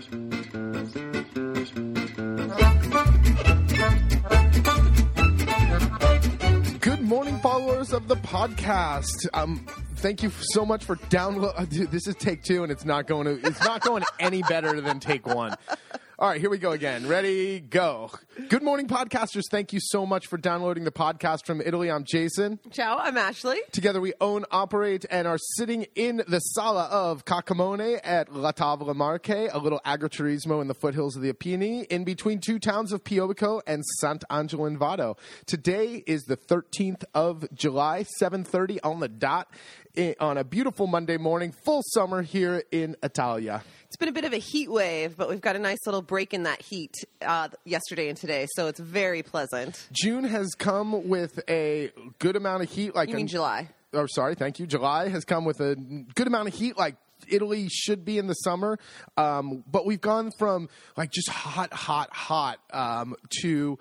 Good morning, followers of the podcast. Um, thank you so much for download. This is take two, and it's not going to. It's not going any better than take one. All right, here we go again. Ready, go. Good morning, podcasters. Thank you so much for downloading the podcast from Italy. I'm Jason. Ciao, I'm Ashley. Together we own, operate, and are sitting in the sala of Cacamone at La Tavola Marche, a little agriturismo in the foothills of the Apennine, in between two towns of Piobico and Sant'Angelo in Vado. Today is the 13th of July, 7.30 on the dot, on a beautiful Monday morning, full summer here in Italia. It's been a bit of a heat wave, but we've got a nice little break in that heat uh, yesterday and today, so it's very pleasant. June has come with a good amount of heat, like You mean an- July? oh sorry thank you july has come with a good amount of heat like italy should be in the summer um, but we've gone from like just hot hot hot um, to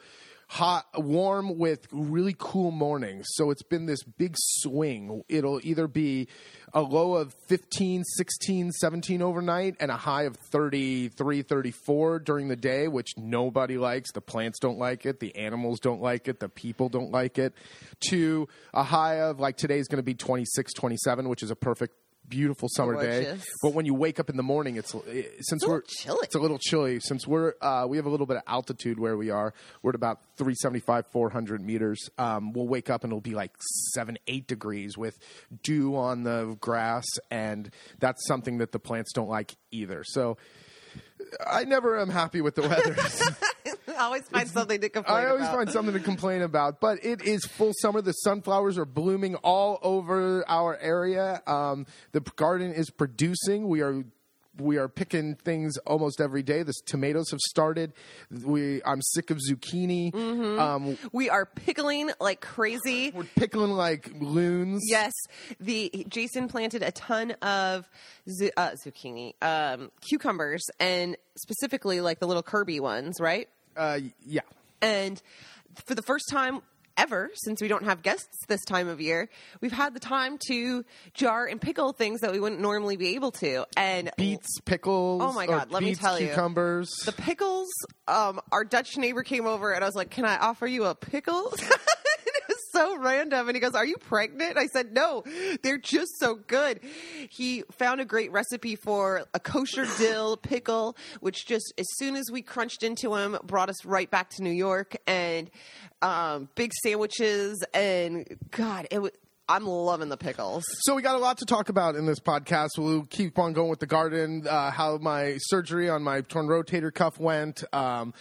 hot warm with really cool mornings. So it's been this big swing. It'll either be a low of 15 16 17 overnight and a high of 33 34 during the day which nobody likes. The plants don't like it. The animals don't like it. The people don't like it. To a high of like today's going to be 26 27 which is a perfect beautiful summer day. But when you wake up in the morning it's eh, since a we're little chilly. it's a little chilly. Since we're uh, we have a little bit of altitude where we are we're at about 375 400 meters. Um, we'll wake up and it'll be like 7 8 degrees with dew on the grass and that's something that the plants don't like either. So i never am happy with the weather always find something to complain I always about. find something to complain about, but it is full summer. The sunflowers are blooming all over our area. Um, the garden is producing. We are we are picking things almost every day. The tomatoes have started. We I'm sick of zucchini. Mm-hmm. Um, we are pickling like crazy. we're pickling like loons. Yes, the Jason planted a ton of zu- uh, zucchini, um, cucumbers, and specifically like the little Kirby ones, right? Uh, yeah. And for the first time ever, since we don't have guests this time of year, we've had the time to jar and pickle things that we wouldn't normally be able to. And Beets, pickles. Oh my God, let me beets, tell you. cucumbers. the pickles, um, our Dutch neighbor came over and I was like, Can I offer you a pickle? so random. And he goes, Are you pregnant? I said, No, they're just so good. He found a great recipe for a kosher dill pickle, which just as soon as we crunched into him, brought us right back to New York and um, big sandwiches. And God, it was. I'm loving the pickles. So we got a lot to talk about in this podcast. We'll keep on going with the garden, uh, how my surgery on my torn rotator cuff went, um,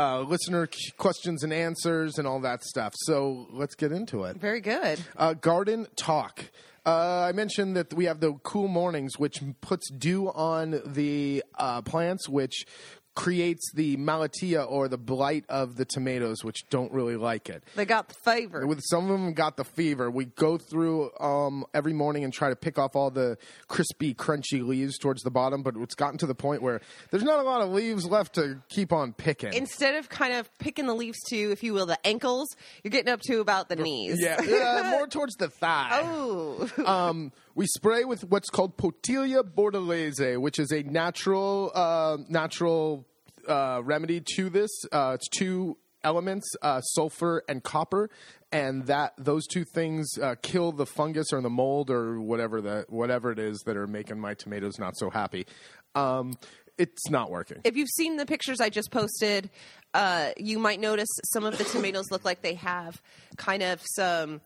uh, listener questions and answers, and all that stuff. So let's get into it. Very good. Uh, garden talk. Uh, I mentioned that we have the cool mornings, which puts dew on the uh, plants, which creates the malattia or the blight of the tomatoes, which don't really like it They got the favor. with some of them got the fever. We go through um, every morning and try to pick off all the crispy, crunchy leaves towards the bottom, but it's gotten to the point where there's not a lot of leaves left to keep on picking. instead of kind of picking the leaves to, if you will, the ankles, you're getting up to about the knees. yeah, yeah, more towards the thigh. Oh, Um, we spray with what's called poltiglia bordolese, which is a natural, uh, natural uh, remedy to this. Uh, it's two elements, uh, sulfur and copper, and that those two things uh, kill the fungus or the mold or whatever the whatever it is that are making my tomatoes not so happy. Um, it's not working. if you've seen the pictures I just posted, uh, you might notice some of the tomatoes look like they have kind of some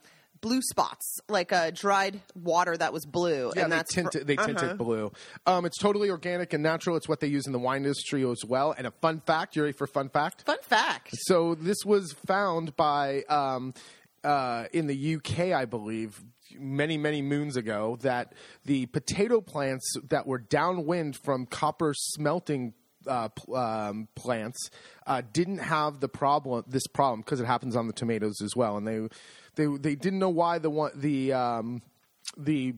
blue spots, like a dried water that was blue, Yeah, and they that's tint it, they tint Uh-huh. it blue. Um, it's totally organic and natural. It's what they use in the wine industry as well. And a fun fact: you ready for fun fact? Fun fact. So this was found by um, uh, in the UK, I believe, many many moons ago. That the potato plants that were downwind from copper smelting. Uh, um, plants uh, didn't have the problem. This problem because it happens on the tomatoes as well, and they they they didn't know why the one the um, the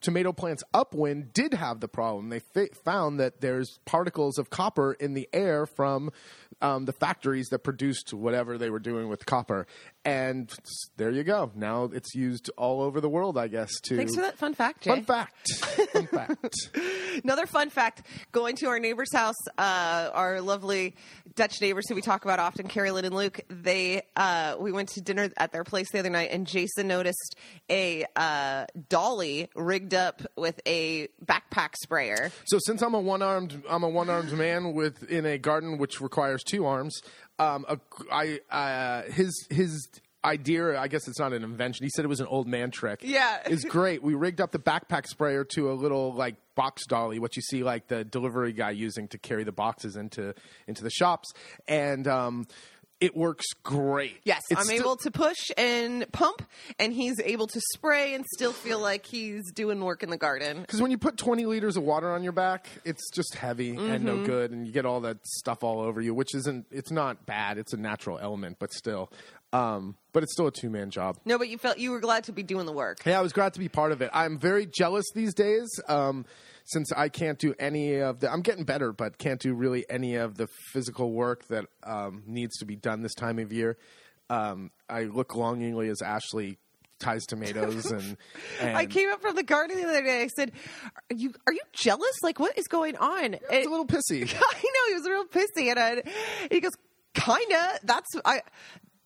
tomato plants upwind did have the problem. They found that there's particles of copper in the air from um, the factories that produced whatever they were doing with copper, and there you go. Now it's used all over the world, I guess. To Thanks for that fun fact, Jay. Fun fact. Fun fact. Another fun fact: going to our neighbor's house, uh, our lovely Dutch neighbors who we talk about often, Carrie Lynn and Luke. They uh, we went to dinner at their place the other night, and Jason noticed a uh, dolly rigged up with a backpack sprayer. So since I'm a one armed I'm a one armed man with in a garden which requires two arms, um, a, I uh, his his idea I guess it's not an invention. He said it was an old man trick. Yeah. is great. We rigged up the backpack sprayer to a little like box dolly, what you see like the delivery guy using to carry the boxes into into the shops, and um, it works great. Yes, It's I'm still- able to push and pump, and he's able to spray and still feel like he's doing work in the garden. Because when you put 20 liters of water on your back, it's just heavy and Mm-hmm. no good, and you get all that stuff all over you, which isn't, it's not bad. It's a natural element, but still. Um, but it's still a two man job. No, but you felt you were glad to be doing the work. Yeah, I was glad to be part of it. I'm very jealous these days um, since I can't do any of the, I'm getting better, but can't do really any of the physical work that um, needs to be done this time of year. Um, I look longingly as Ashley ties tomatoes and, and I came up from the garden the other day. I said, "Are you are you jealous? Like, what is going on?" it's And- a little pissy. I know he was a real pissy, and, I, he goes, "Kinda." That's I.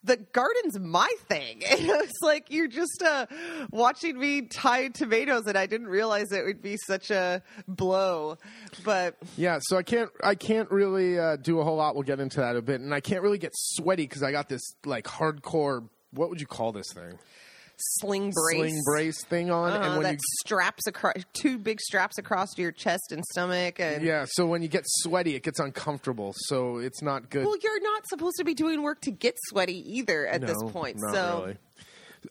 The garden's my thing, and was like, "You're just uh, watching me tie tomatoes," and I didn't realize it would be such a blow. But Yeah, so I can't I can't really uh, do a whole lot. We'll get into that a bit, and I can't really get sweaty because I got this like hardcore. What would you call this thing? Sling brace, Sling brace thing on, uh, and when that you straps across two big straps across your chest and stomach, and yeah, so when you get sweaty, it gets uncomfortable. So it's not good. well, you're not supposed to be doing work to get sweaty either at this point. so really.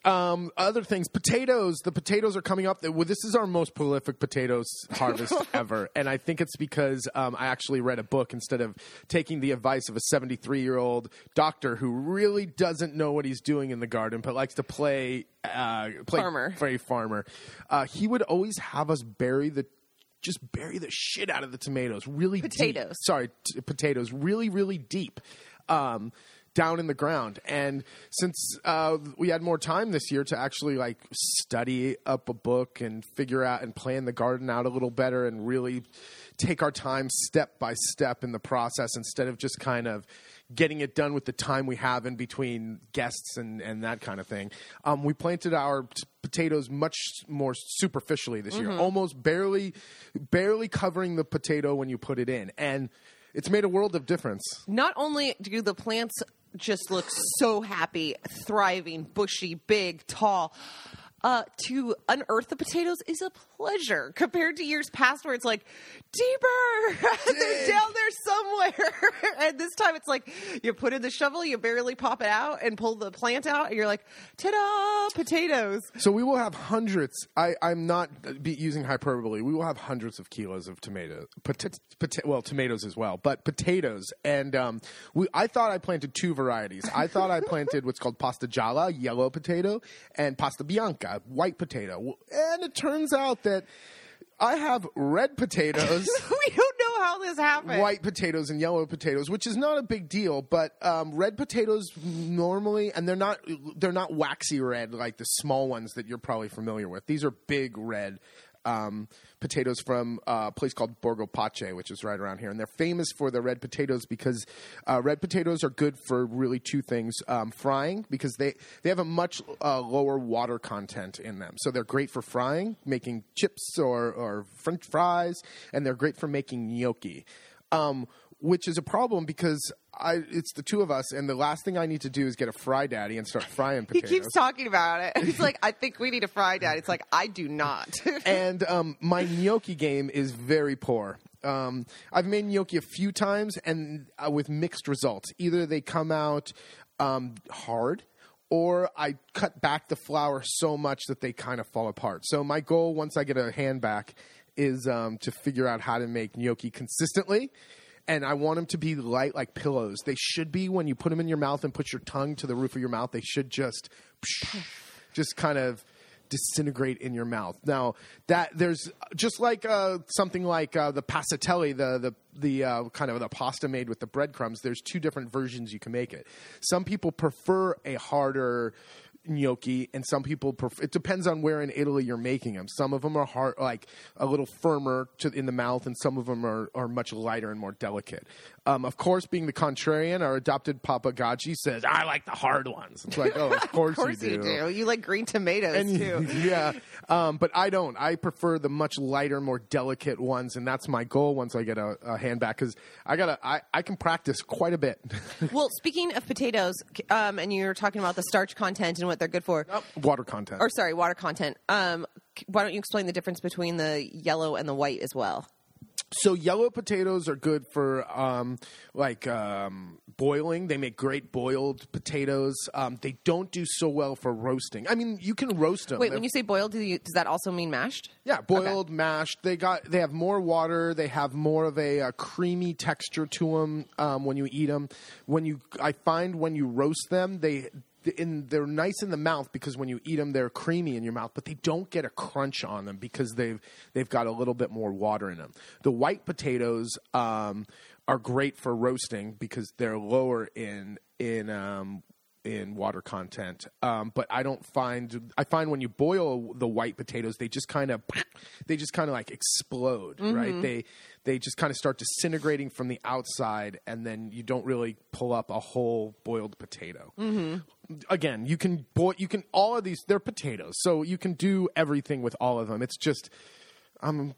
Um, other things, potatoes. The potatoes are coming up. Well, This is our most prolific potatoes harvest ever, and I think it's because um, I actually read a book instead of taking the advice of a 73 year old doctor who really doesn't know what he's doing in the garden, but likes to play uh, play Farmer. play farmer. Uh, he would always have us bury the just bury the shit out of the tomatoes, really deep. Potatoes. Sorry, t- potatoes, really, really deep. Um, down in the ground and since uh, we had more time this year to actually like study up a book and figure out and plan the garden out a little better and really take our time step by step in the process instead of just kind of getting it done with the time we have in between guests and, and that kind of thing. Um, we planted our t- potatoes much more superficially this year, almost barely, barely covering the potato when you put it in, and it's made a world of difference. not only do the plants just looks so happy, thriving, bushy, big, tall. Uh, to unearth the potatoes is a pleasure compared to years past where it's like deeper, they're down there somewhere, and this time it's like you put in the shovel, you barely pop it out and pull the plant out, and you're like, ta-da, potatoes. So we will have hundreds. I, I'm not be using hyperbole. We will have hundreds of kilos of tomatoes, pota- pota- well, tomatoes as well, but potatoes. And um, we, I thought I planted two varieties. I thought I planted what's called pasta gialla, yellow potato, and pasta bianca, white potato. And it turns out that I have red potatoes. we don't know how this happened. white potatoes and yellow potatoes, which is not a big deal. But um, red potatoes normally, and they're not they're not waxy red like the small ones that you're probably familiar with. These are big red um, potatoes from a place called Borgo Pace, which is right around here, and they're famous for their red potatoes because uh, red potatoes are good for really two things: um, frying because they they have a much uh, lower water content in them, so they're great for frying, making chips or or French fries, and they're great for making gnocchi. Um, which is a problem because I, it's the two of us, and the last thing I need to do is get a fry daddy and start frying He keeps talking about it. He's like, I think we need a fry daddy. It's like, I do not. and um, my gnocchi game is very poor. Um, I've made gnocchi a few times and uh, with mixed results. Either they come out um, hard, or I cut back the flour so much that they kind of fall apart. So my goal, once I get a hand back, is um, to figure out how to make gnocchi consistently. And I want them to be light like pillows. They should be when you put them in your mouth and put your tongue to the roof of your mouth. They should just, just kind of disintegrate in your mouth. Now that there's just like uh, something like uh, the passatelli, the the the uh, kind of the pasta made with the breadcrumbs. There's two different versions you can make it. Some people prefer a harder gnocchi and some people prefer, it depends on where in Italy you're making them. Some of them are hard like a little firmer to, in the mouth and some of them are, are much lighter and more delicate. Um, of course, being the contrarian, our adopted Papa Gachi says, I like the hard ones. It's like, oh, of course, Of course you do. You like green tomatoes And too. yeah, um, but I don't. I prefer the much lighter, more delicate ones, and that's my goal once I get a, a hand back because I gotta. I, I can practice quite a bit. Well, speaking of potatoes, um, and you were talking about the starch content and what they're good for. Water content. Or sorry, water content. Um, c- why don't you explain the difference between the yellow and the white as well? So yellow potatoes are good for um, like um, boiling. They make great boiled potatoes. Um, they don't do so well for roasting. I mean, you can roast them. Wait, when you say boiled, do you, does that also mean mashed? Yeah, boiled, mashed. They got they have more water. They have more of a, uh creamy texture to them um, when you eat them. When you, I find when you roast them, they in they're nice in the mouth because when you eat them, they're creamy in your mouth, but they don't get a crunch on them because they've they've got a little bit more water in them. The white potatoes um, are great for roasting because they're lower in in um, in water content. Um, but I don't find I find when you boil the white potatoes, they just kind of they just kind of like explode, right? They they just kind of start disintegrating from the outside, and then you don't really pull up a whole boiled potato. Again, you can boil. You can all of these. They're potatoes, so you can do everything with all of them. It's just um,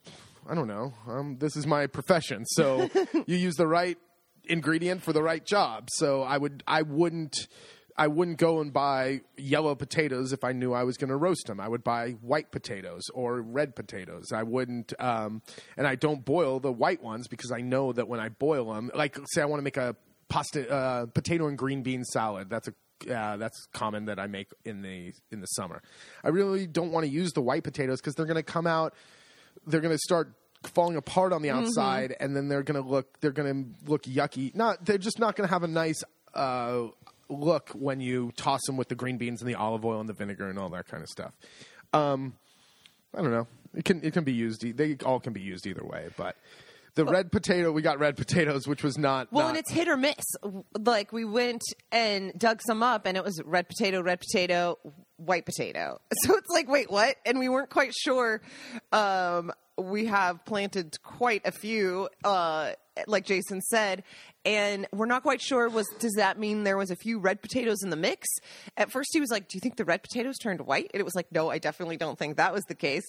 I don't know. Um, this is my profession, so you use the right ingredient for the right job. So I would, I wouldn't, I wouldn't go and buy yellow potatoes if I knew I was going to roast them. I would buy white potatoes or red potatoes. I wouldn't, um, and I don't boil the white ones because I know that when I boil them, like say I want to make a pasta, uh, potato and green bean salad. That's a yeah, that's common that I make in the in the summer. I really don't want to use the white potatoes because they're going to come out. They're going to start falling apart on the outside, and then they're going to look. They're going to look yucky. Not. They're just not going to have a nice. Uh, look when you toss them with the green beans and the olive oil and the vinegar and all that kind of stuff. Um, I don't know. It can it can be used. e- They all can be used either way. But the red potato, we got red potatoes, which was not. Well, not, and it's hit or miss. Like we went and dug some up, and it was red potato, red potato, white potato. So it's like, wait, what? And we weren't quite sure. Um, we have planted quite a few, uh, like Jason said, and we're not quite sure. Was does that mean there was a few red potatoes in the mix? At first, he was like, "Do you think the red potatoes turned white?" And it was like, "No, I definitely don't think that was the case."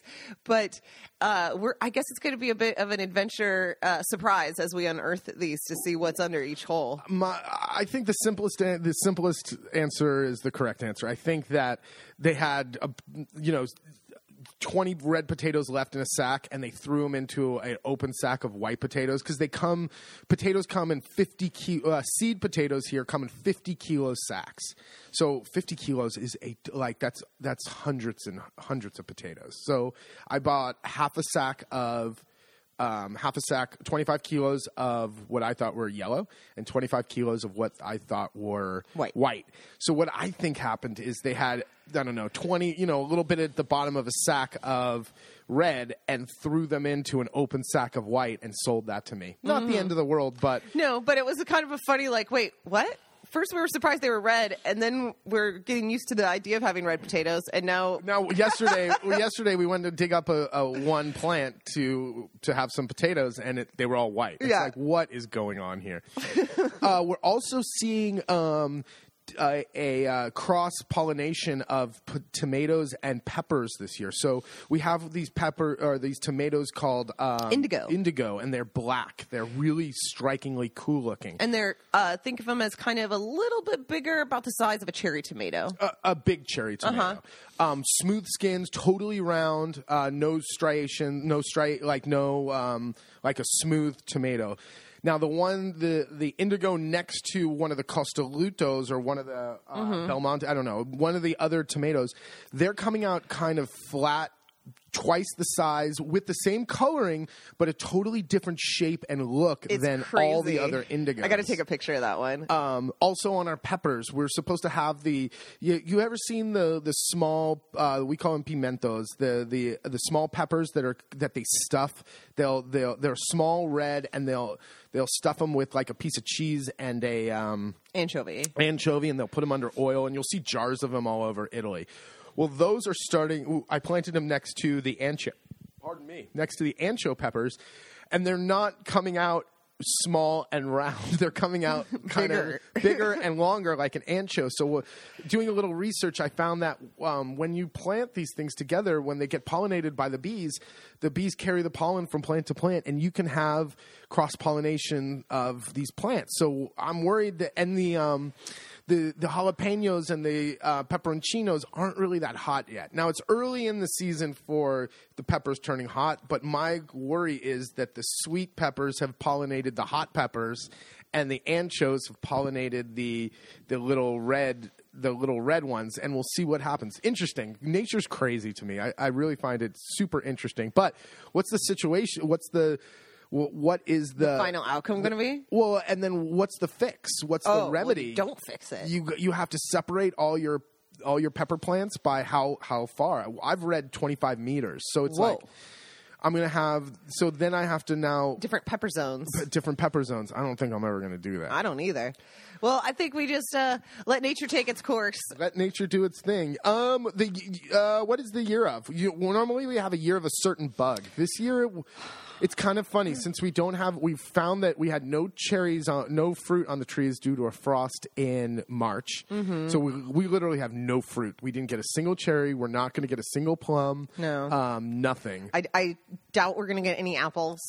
But uh, we're, I guess it's going to be a bit of an adventure uh, surprise as we unearth these to see what's under each hole. my, I think the simplest the simplest answer is the correct answer. I think that they had a, you know 20 red potatoes left in a sack and they threw them into an open sack of white potatoes because they come potatoes come in 50 kilo uh, seed potatoes here come in 50 kilo sacks. So 50 kilos is a like that's that's hundreds and hundreds of potatoes. So i bought half a sack of um, half a sack, 25 kilos of what I thought were yellow, and 25 kilos of what I thought were White. White. So what I think happened is they had I don't know 20, you know, a little bit at the bottom of a sack of red and threw them into an open sack of white and sold that to me. Not the end of the world, but No, but it was a kind of a funny, like, wait, what? First, we were surprised they were red, and then we're getting used to the idea of having red potatoes, and now now yesterday yesterday we went to dig up a, a one plant to to have some potatoes and it, they were all white it's Yeah. like what is going on here uh, we're also seeing um, a, a uh, cross pollination of p- tomatoes and peppers this year. So we have these pepper or these tomatoes called um, Indigo. Indigo, and they're black. They're really strikingly cool looking. and they're uh, think of them as kind of a little bit bigger, about the size of a cherry tomato. a, a big cherry tomato. Um, smooth skins, totally round, uh, no striation, no stri like no um, like a smooth tomato. Now the one the the indigo next to one of the Costolutos or one of the uh, Belmonte, I don't know, one of the other tomatoes, they're coming out kind of flat twice the size with the same coloring, but a totally different shape and look It's than crazy. all the other indigos. I got to take a picture of that one. Um, also on our peppers, we're supposed to have the. You, you ever seen the the small? Uh, we call them pimentos. The the the small peppers that are that they stuff. They'll they'll they're small red and they'll they'll stuff them with like a piece of cheese and a um, Anchovy. anchovy and they'll put them under oil and you'll see jars of them all over Italy. Well, those are starting. ooh, I planted them next to the ancho. Pardon me. Next to the ancho peppers, and they're not coming out small and round. They're coming out kind Bigger. of bigger and longer, like an ancho. So, uh, doing a little research, I found that um, when you plant these things together, when they get pollinated by the bees, the bees carry the pollen from plant to plant, and you can have cross pollination of these plants. So, I'm worried that, and the um, the the jalapenos and the uh, pepperoncinos aren't really that hot yet. Now it's early in the season for the peppers turning hot, but my worry is that the sweet peppers have pollinated the hot peppers, and the anchos have pollinated the the little red the little red ones, and we'll see what happens. Interesting. Nature's crazy to me. I, I really find it super interesting. But what's the situation? What's the wh- what is the, Final outcome going to be? well, and then what's the fix? What's Oh, the remedy? you don't fix it. You you have to separate all your all your pepper plants by how how far. I've read 25 meters, so it's Whoa. like I'm gonna have. So then I have to now Different pepper zones. different pepper zones. I don't think I'm ever gonna do that. I don't either. Well, I think we just uh, let nature take its course. Let nature do its thing. Um, the uh, what is the year of? You, well, normally we have a year of a certain bug. This year, it's kind of funny since we don't have. We found that we had no cherries on, no fruit on the trees due to a frost in March. Mm-hmm. So we, we literally have no fruit. We didn't get a single cherry. We're not going to get a single plum. No. um, nothing. I, I doubt we're going to get any apples.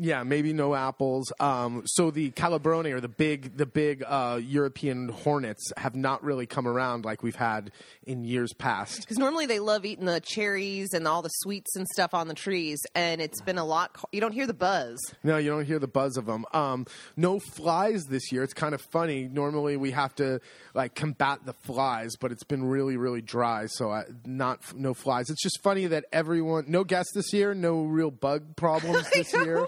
Yeah, maybe no apples. Um, so the calabrone or the big, the big uh, European hornets have not really come around like we've had in years past. Because normally they love eating the cherries and all the sweets and stuff on the trees, and it's been a lot. You don't hear the buzz. No, you don't hear the buzz of them. Um, no flies this year. It's kind of funny. Normally we have to like combat the flies, but it's been really, really dry. So I, not no flies. It's just funny that everyone, no guests this year, no real bug problems this year.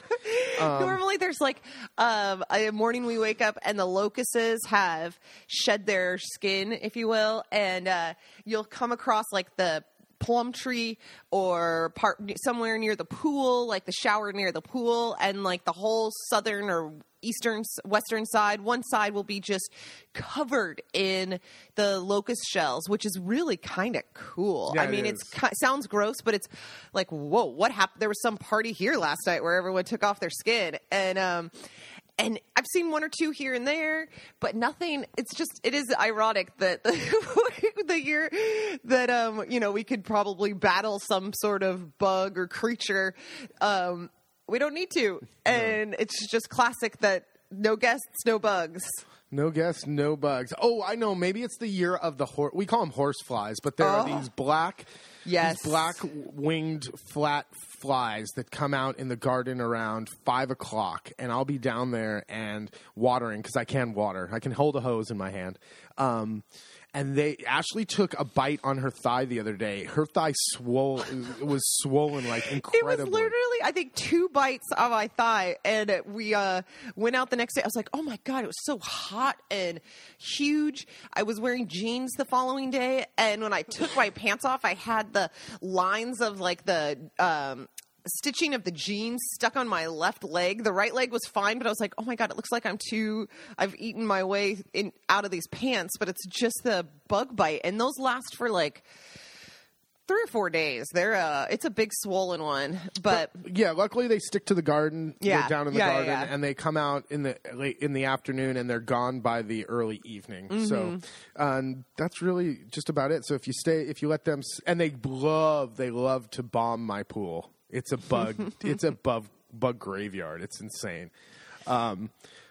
Um, Normally, there's like um, a morning we wake up and the locusts have shed their skin, if you will, and uh, you'll come across like the plum tree or part somewhere near the pool, like the shower near the pool, and like the whole southern or eastern western side one side will be just covered in the locust shells which is really kind of cool Yeah, i mean it it's sounds gross, but it's like, whoa, what happened? There was some party here last night where everyone took off their skin, and um, and I've seen one or two here and there, but nothing. It's just it is ironic that the year that um you know we could probably battle some sort of bug or creature, um, we don't need to, and it's just classic that no guests, no bugs. No guests, no bugs. Oh, I know. Maybe it's the year of the horse. We call them horse flies, but there are Oh. these black, Yes. these black winged flat flies that come out in the garden around five o'clock, and I'll be down there and watering because I can water. I can hold a hose in my hand. Um, and they Ashley took a bite on her thigh the other day. Her thigh swole was swollen like incredibly. It was literally, I think, two bites of my thigh, and we uh, went out the next day. I was like, "Oh my god, it was so hot and huge." I was wearing jeans the following day, and when I took my pants off, I had the lines of like the. Um, Stitching of the jeans stuck on my left leg. The right leg was fine, but I was like, "Oh my god, it looks like I'm too. I've eaten my way in out of these pants." But it's just the bug bite, and those last for like three or four days. They're uh, it's a big swollen one, but Yeah, luckily they stick to the garden. Yeah. down in the Yeah, yeah, garden, yeah. and they come out in the late in the afternoon, and they're gone by the early evening. Mm-hmm. So, um, that's really just about it. So if you stay, if you let them, and they love, they love to bomb my pool. It's a bug. it's a bug bug graveyard. It's insane. Um,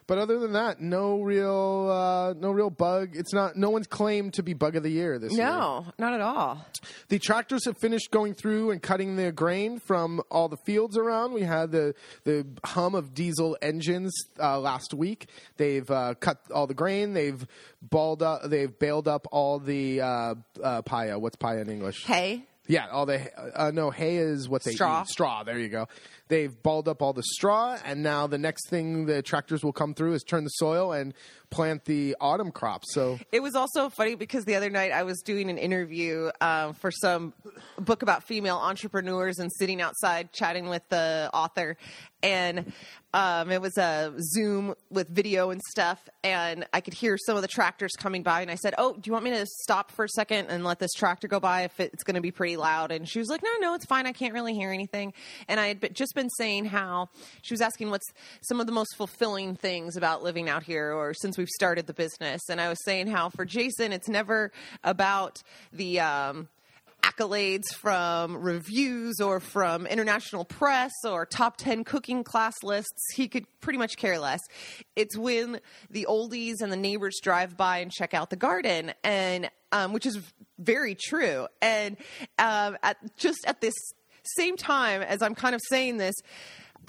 but other than that, no real, uh, no real bug. It's not. No one's claimed to be bug of the year this year. no, not at all. The tractors have finished going through and cutting the grain from all the fields around. We had the the hum of diesel engines uh, last week. They've uh, cut all the grain. They've balled up. They've baled up all the uh, uh, paglia. What's paglia in English? Hay. Yeah, all the uh, no hay is what they Straw. eat. Straw. There you go. They've balled up all the straw, and now the next thing the tractors will come through is turn the soil and plant the autumn crops. So It was also funny because the other night I was doing an interview um, for some book about female entrepreneurs and sitting outside chatting with the author. And um, it was a Zoom with video and stuff. And I could hear some of the tractors coming by. And I said, Oh, do you want me to stop for a second and let this tractor go by if it's going to be pretty loud? And she was like, No, no, it's fine. I can't really hear anything. And I had just been saying how she was asking what's some of the most fulfilling things about living out here or since we've started the business. And I was saying how for Jason, it's never about the, um, accolades from reviews or from international press or top 10 cooking class lists. He could pretty much care less. It's when the oldies and the neighbors drive by and check out the garden, and um, which is very true. And um, at just at this same time as I'm kind of saying this,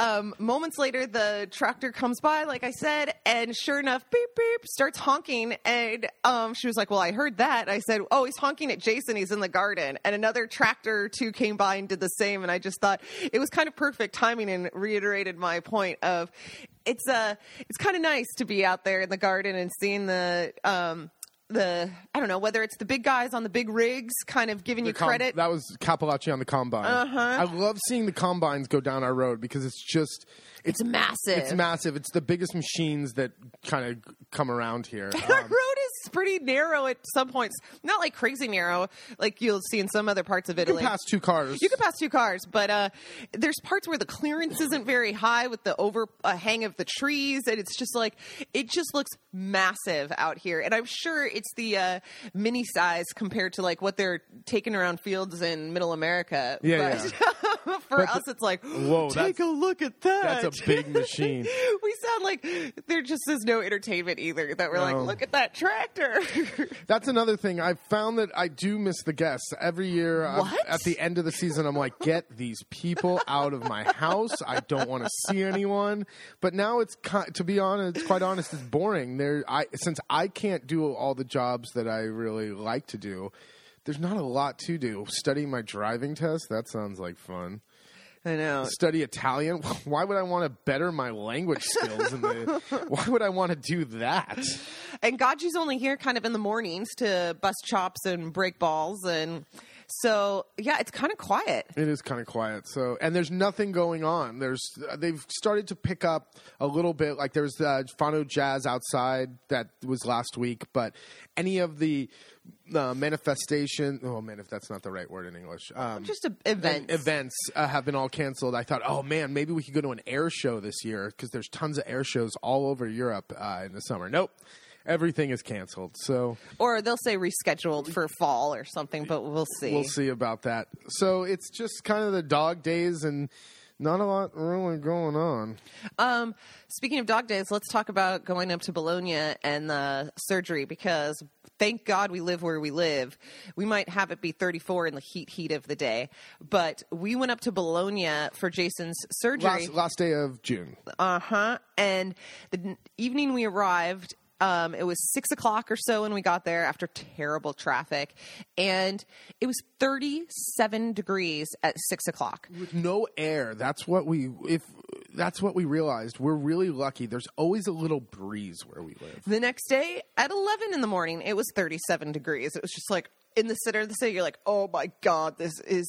um, moments later, the tractor comes by, like I said, and sure enough, beep beep, starts honking. And um, she was like, "Well, I heard that." I said, "Oh, he's honking at Jason. He's in the garden." And another tractor or two came by and did the same. And I just thought it was kind of perfect timing and reiterated my point of it's uh, it's kind of nice to be out there in the garden and seeing the um, the I don't know whether it's the big guys on the big rigs, kind of giving you com- credit. that was Capelacci on the combine. Uh-huh. I love seeing the combines go down our road because it's just it's massive. it's massive. It's the biggest machines that kind of come around here. Our Um, road is pretty narrow at some points. Not like crazy narrow, like you'll see in some other parts of Italy. you can pass two cars. You can pass two cars, but uh, there's parts where the clearance isn't very high with the overhang of the trees, and it's just like it just looks massive out here. And I'm sure it's the uh, mini size compared to like what they're taking around fields in Middle America. Yeah, but for But us, it's like, Whoa, take a look at that. That's a big machine. we sound like there just is no entertainment either. That we're like, look at that That's another thing. I've found that I do miss the guests every year. I'm- What? at the end of the season, I'm like, get these people out of my house. I don't want to see anyone. But now it's to be honest, it's quite honest, it's boring. There, I since I can't do all the jobs that I really like to do. There's not a lot to do. Studying my driving test, that sounds like fun. I know. Study Italian. Why would I want to better my language skills? Why would I want to do that? And Gaji's only here kind of in the mornings to bust chops and break balls. And so, yeah, it's kind of quiet. It is kind of quiet. So, and there's nothing going on. There's they've started to pick up a little bit. Like there's uh, Fano Jazz outside that was last week, but any of the uh, manifestation. Oh man, if that's not the right word in English. Um, Just a, events. events uh, have been all canceled. I thought, oh man, maybe we could go to an air show this year because there's tons of air shows all over Europe uh, in the summer. Nope, everything is canceled. So Or they'll say rescheduled for fall or something, but we'll see. we'll see about that. So it's just kind of the dog days and not a lot really going on. Um, speaking of dog days, let's talk about going up to Bologna and the surgery because thank God we live where we live. We might have it be 34 in the heat heat of the day, but we went up to Bologna for Jason's surgery. Last last day of June. Uh huh. And the evening we arrived, um, it was six o'clock or so when we got there after terrible traffic, and it was 37 degrees at six o'clock. with no air. That's what we if that's what we realized. We're really lucky. There's always a little breeze where we live. The next day at 11 in the morning, it was 37 degrees. It was just like in the center of the city, you're like, oh my God, this is,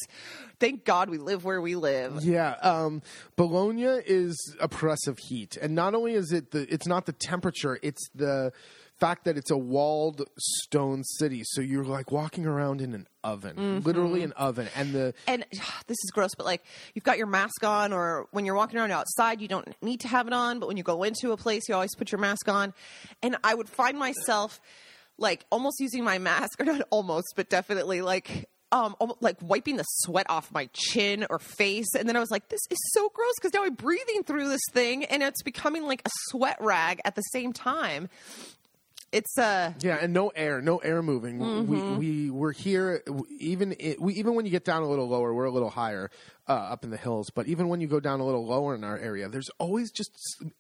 thank God we live where we live. Yeah, um, Bologna is oppressive heat, and not only is it the it's not the temperature, it's the fact that it's a walled stone city. So you're like walking around in an oven, literally an oven, and the And this is gross, but like you've got your mask on, or when you're walking around outside, you don't need to have it on. But when you go into a place, you always put your mask on. And I would find myself like almost using my mask, or not almost, but definitely like. Um, like wiping the sweat off my chin or face, and then I was like, "This is so gross" because now I'm breathing through this thing, and it's becoming like a sweat rag at the same time. It's uh, Yeah, and no air, no air moving. We we we're here even i we even when you get down a little lower, we're a little higher uh, up in the hills. But even when you go down a little lower in our area, there's always just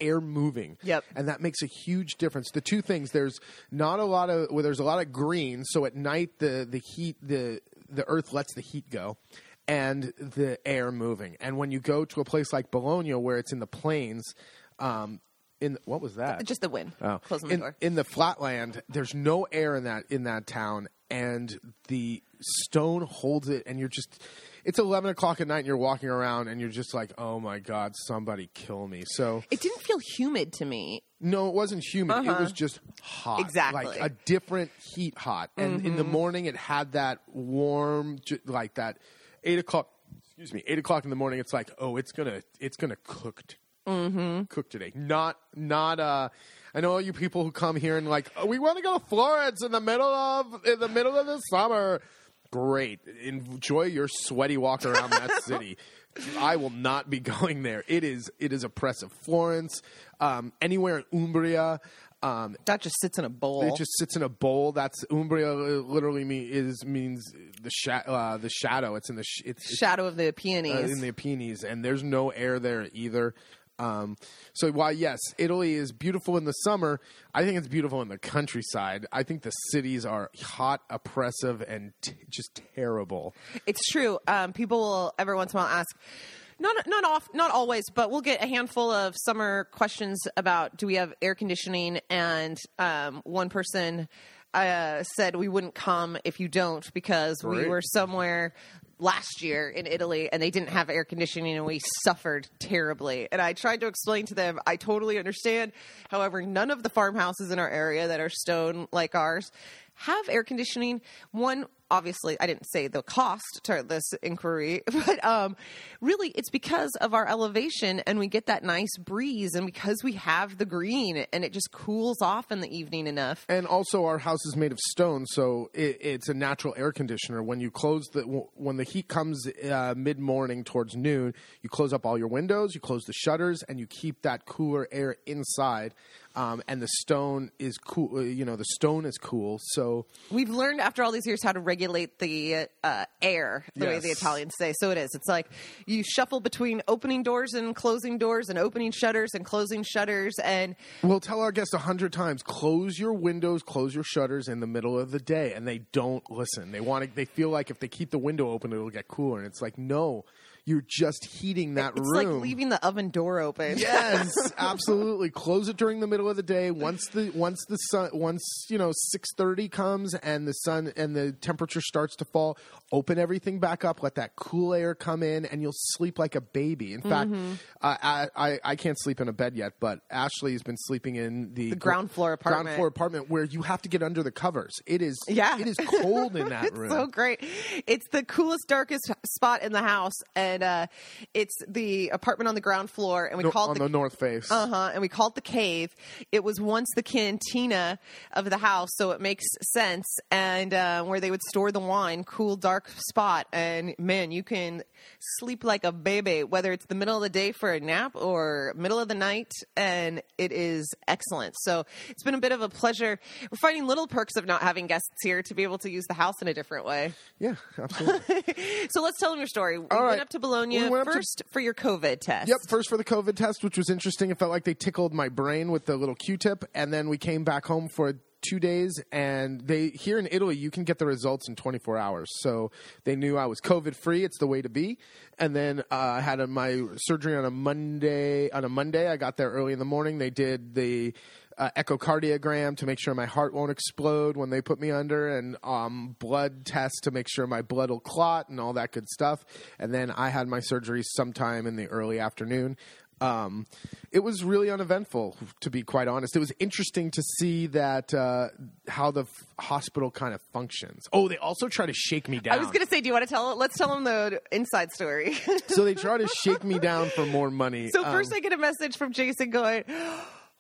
air moving. Yep. and that makes a huge difference. The two things there's not a lot of well, there's a lot of green, so at night the the heat the the Earth lets the heat go and the air moving. And when you go to a place like Bologna, where it's in the plains, um, in what was that? Just the wind. Oh. Closing the in, door. in the flatland, there's no air in that in that town, and the stone holds it, and you're just. It's eleven o'clock at night, and you're walking around, and you're just like, "Oh my god, somebody kill me!" So It didn't feel humid to me. no, it wasn't humid. It was just hot, Uh-huh. Exactly. like a different heat hot. And in the Mm-hmm. morning, it had that warm, like that eight o'clock. Excuse me, eight o'clock in the morning. It's like, oh, it's gonna, it's gonna cook, Mm-hmm. cook today. Not, not. uh I know all you people who come here and like, oh, we want to go to Florence in the middle of in the middle of the summer. Great, enjoy your sweaty walk around that city. I will not be going there. It is it is oppressive. Florence, um, anywhere in Umbria, um, That just sits in a bowl. it just sits in a bowl. That's Umbria. uh, Literally mean, is means the sha- uh, the shadow. It's in the sh- it's, it's Shadow of the uh, peonies. in the Apennines, and there's no air there either. Um, so while yes, Italy is beautiful in the summer, I think it's beautiful in the countryside. I think the cities are hot, oppressive, and t- just terrible. It's true. Um, people will every once in a while ask, not not off, not always, but we'll get a handful of summer questions about do we have air conditioning? And um, one person uh, said we wouldn't come if you don't because we were somewhere last year in Italy and they didn't have air conditioning and we suffered terribly. And I tried to explain to them, I totally understand. However, none of the farmhouses in our area that are stone like ours have air conditioning. One, obviously, I didn't say the cost to this inquiry, but um, really it's because of our elevation and we get that nice breeze and because we have the green and it just cools off in the evening enough. And also, our house is made of stone, so it, it's a natural air conditioner. When you close the when the heat comes uh, mid morning towards noon, you close up all your windows, you close the shutters, and you keep that cooler air inside. Um, and the stone is cool. uh, You know, the stone is cool. So We've learned after all these years how to regulate the uh, air the way the Italians say. So it is. It's like you shuffle between opening doors and closing doors and opening shutters and closing shutters. And we'll tell our guests a hundred times: close your windows, close your shutters in the middle of the day, and they don't listen. They want to. They feel like if they keep the window open, it'll get cooler. And it's like, no, you're just heating that room. it's room. like leaving the oven door open. Yes, absolutely. Close it during the middle of the day. Once the once the sun once you know six thirty comes and the sun and the temperature starts to fall, open everything back up. Let that cool air come in, and you'll sleep like a baby. In fact, Mm-hmm. uh, I, I I can't sleep in a bed yet, but Ashley's been sleeping in the, The ground floor apartment. Ground floor apartment where you have to get under the covers. It is Yeah. it is cold in that It's room. so great. It's the coolest, darkest spot in the house, and uh, it's the apartment on the ground floor. And we No, call on it the, the, north face. uh huh, and we call it the cave. It was once the cantina of the house, so it makes sense. And uh, where they would store the wine, cool, dark spot. And man, you can sleep like a baby, whether it's the middle of the day for a nap or middle of the night, and it is excellent. So it's been a bit of a pleasure. We're finding little perks of not having guests here to be able to use the house in a different way. Yeah, absolutely. So let's tell them your story. We All went up to Bologna We up to- first for your COVID test. Yep, first for the COVID test, which was interesting. It felt like they tickled my brain with the little Q-tip, and then we came back home for two days. And they here in Italy, you can get the results in 24 hours. So they knew I was COVID free. It's the way to be. And then uh, I had a, my surgery on a Monday. On a Monday, I got there early in the morning. They did the uh, echocardiogram to make sure my heart won't explode when they put me under, and um, blood test to make sure my blood will clot and all that good stuff. And then I had my surgery sometime in the early afternoon. Um, it was really uneventful, to be quite honest. It was interesting to see that uh, how the f- hospital kind of functions. Oh, they also try to shake me down. I was going to say, do you want to tell? Let's tell them the inside story. so they try to shake me down for more money. so Um, first, I get a message from Jason going,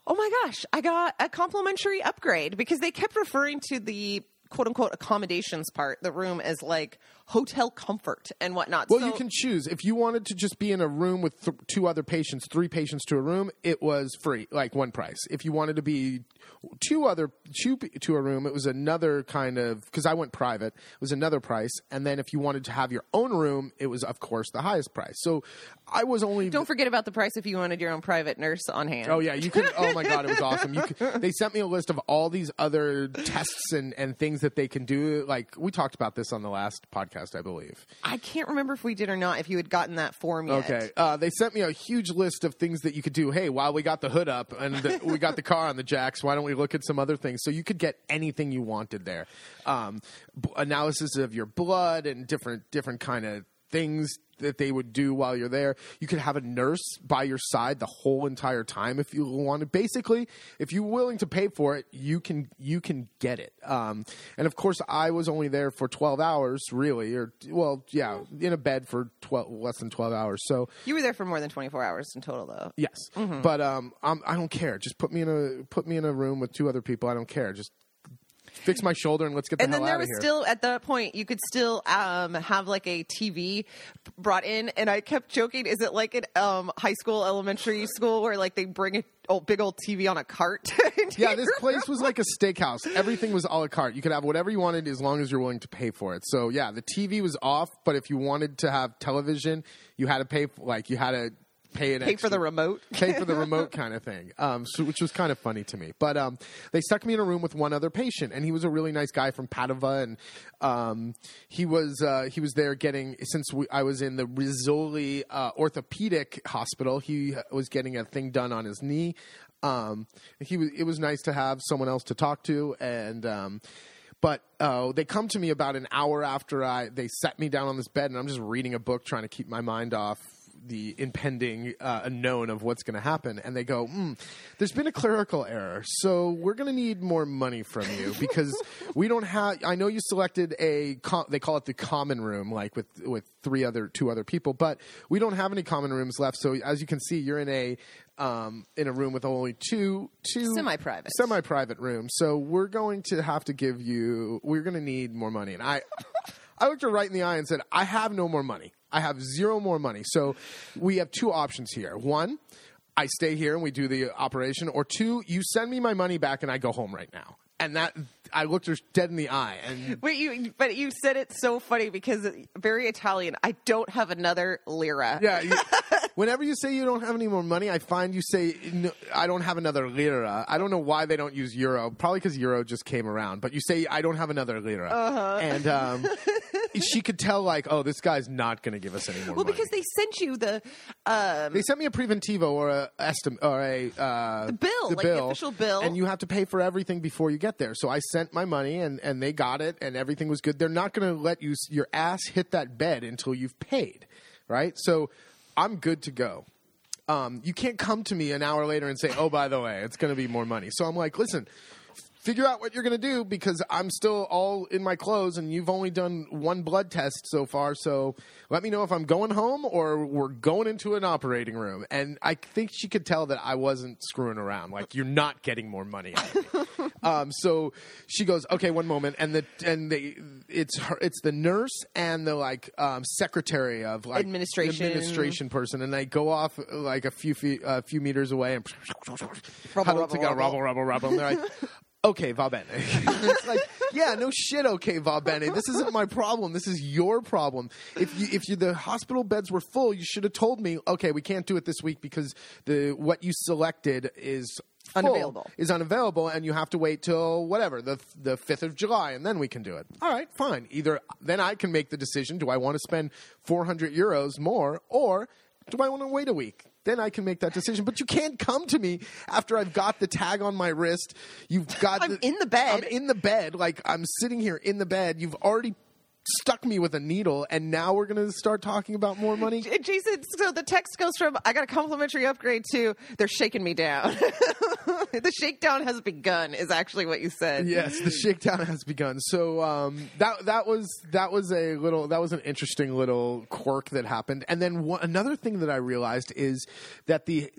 "Oh my gosh, I got a complimentary upgrade," because they kept referring to the quote unquote accommodations part, the room, as like hotel comfort and whatnot. Well, So- you can choose. If you wanted to just be in a room with th- two other patients, three patients to a room, it was free, like one price. If you wanted to be two other two to a room, it was another kind of because I went private. It was another price, and then if you wanted to have your own room, it was of course the highest price. So I was only Don't forget about the price if you wanted your own private nurse on hand. Oh yeah, you could. Oh my god, it was awesome. You could, they sent me a list of all these other tests and, and things that they can do. Like we talked about this on the last podcast, I believe. I can't remember if we did or not. If you had gotten that form yet. Okay. Uh, they sent me a huge list of things that you could do. Hey, while we got the hood up and the, we got the car on the jacks, why don't we look at some other things? So you could get anything you wanted there. Um, b- analysis of your blood and different different kind of things that they would do while you're there. You could have a nurse by your side the whole entire time if you wanted. Basically, if you're willing to pay for it, you can you can get it. Um, and of course, I was only there for 12 hours, really, or well, yeah, in a bed for 12 less than 12 hours. So You were there for more than 24 hours in total, though. Yes, but um, I'm, I don't care. Just put me in a put me in a room with two other people. I don't care. Just fix my shoulder and let's get the and hell then there out of was here. still at that point you could still um, have like a TV brought in, and I kept joking, is it like at um, high school, elementary school, where like they bring a old, big old TV on a cart? yeah, this place was like a steakhouse. Everything was a la carte. You could have whatever you wanted as long as you're willing to pay for it. So yeah, the TV was off, but if you wanted to have television, you had to pay. Like you had to pay an pay for the remote. pay for the remote kind of thing, um, so, which was kind of funny to me. But um, they stuck me in a room with one other patient, and he was a really nice guy from Padova, and um, he was uh, he was there getting since we, I was in the Rizzoli uh, orthopedic hospital, he was getting a thing done on his knee. Um, he was it was nice to have someone else to talk to, and. Um, but uh, they come to me about an hour after I they set me down on this bed, and I'm just reading a book, trying to keep my mind off the impending uh, unknown of what's going to happen. And they go, mm, "There's been a clerical error, so we're going to need more money from you because we don't have. I know you selected a com- they call it the common room, like with with three other two other people, but we don't have any common rooms left. So as you can see, you're in a um, in a room with only two two Semi-private. semi-private room. So we're going to have to give you. We're going to need more money. And I, I looked her right in the eye and said, "I have no more money. I have zero more money. So we have two options here. One." I stay here and we do the operation, or two, you send me my money back and I go home right now. And that I looked her dead in the eye, and Wait, you but you said it so funny because very Italian. I don't have another lira. Yeah. You, whenever you say you don't have any more money, I find you say no, I don't have another lira. I don't know why they don't use euro. Probably because euro just came around. But you say I don't have another lira, Uh-huh. and um, she could tell like, oh, this guy's not going to give us any more Well, money. because they sent you the um, they sent me a preventivo or a estim- or a uh, the bill, like the official bill. and you have to pay for everything before you get there. So I sent my money, and and they got it, and everything was good. They're not going to let you your ass hit that bed until you've paid, right? So I'm good to go. Um, you can't come to me an hour later and say, "Oh, by the way, it's going to be more money." So I'm like, "Listen, figure out what you're going to do because I'm still all in my clothes and you've only done one blood test so far. So let me know if I'm going home or we're going into an operating room. And I think she could tell that I wasn't screwing around. Like you're not getting more money out of me. um, so she goes, okay, one moment. And the, and the, it's her, it's the nurse and the like, um, secretary of like Administration. administration person. And they go off like a few feet, a few meters away and Rubble, rubble, rubble. rubble, rubble, rubble. And they're like, okay, va bene. it's like, yeah, no shit, okay, va bene. This isn't my problem. This is your problem. If you, if you, the hospital beds were full, you should have told me, okay, we can't do it this week because the what you selected is full, Unavailable. is unavailable, and you have to wait till whatever the the fifth of July, and then we can do it. All right, fine. Either then I can make the decision: do I want to spend four hundred euros more, or do I want to wait a week? Then I can make that decision. But you can't come to me after I've got the tag on my wrist. You've got I'm in the bed. I'm in the bed. Like I'm sitting here in the bed. You've already stuck me with a needle, and now we're going to start talking about more money. Jason, so the text goes from "I got a complimentary upgrade" to "They're shaking me down." the shakedown has begun. Is actually what you said. yes, the shakedown has begun. So um, that that was that was a little that was an interesting little quirk that happened. And then one, another thing that I realized is that the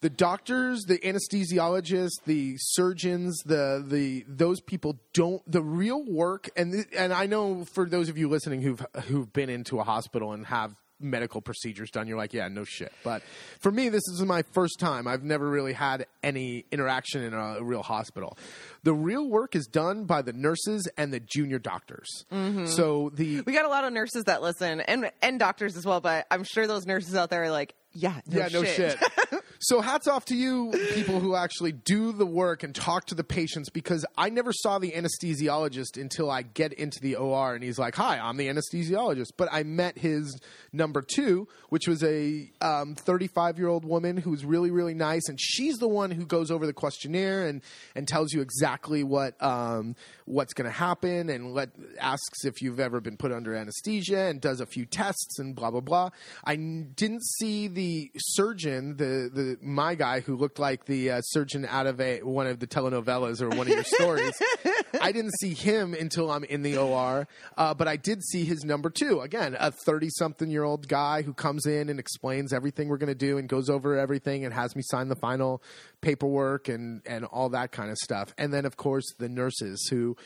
the doctors, the anesthesiologists, the surgeons, the the those people don't the real work and th- and I know for those of you listening who've who've been into a hospital and have medical procedures done you're like yeah no shit. But for me this is my first time. I've never really had any interaction in a real hospital. The real work is done by the nurses and the junior doctors. Mm-hmm. So the We got a lot of nurses that listen, and and doctors as well. But I'm sure those nurses out there are like, "Yeah, no yeah, no shit. So hats off to you people who actually do the work and talk to the patients because I never saw the anesthesiologist until I get into the OR and he's like, "Hi, I'm the anesthesiologist." But I met his number 2, which was a 35-year-old woman who's really really nice and she's the one who goes over the questionnaire and and tells you exactly what um, what's going to happen and let asks if you've ever been put under anesthesia and does a few tests and blah blah blah. I didn't see the surgeon, the the my guy who looked like the uh, surgeon out of a one of the telenovelas or one of your stories. I didn't see him until I'm in the OR, uh, but I did see his number two. Again, a thirty-something-year-old guy who comes in and explains everything we're going to do and goes over everything and has me sign the final paperwork and and all that kind of stuff. And then, of course, the nurses who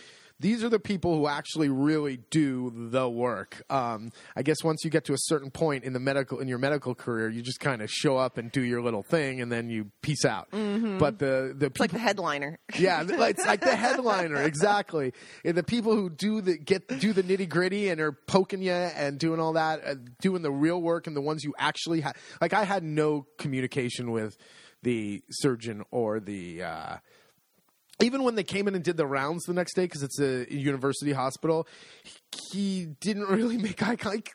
these are the people who actually really do the work. Um, I guess once you get to a certain point in the medical in your medical career, you just kind of show up and do your little thing, and then you peace out. But the the It's like the headliner. yeah, it's like the headliner exactly. And the people who do the get do the nitty gritty and are poking you and doing all that, uh, doing the real work, and the ones you actually have. Like I had no communication with the surgeon or the. Uh, even when they came in and did the rounds the next day because it's a university hospital, he didn't really make eye contact.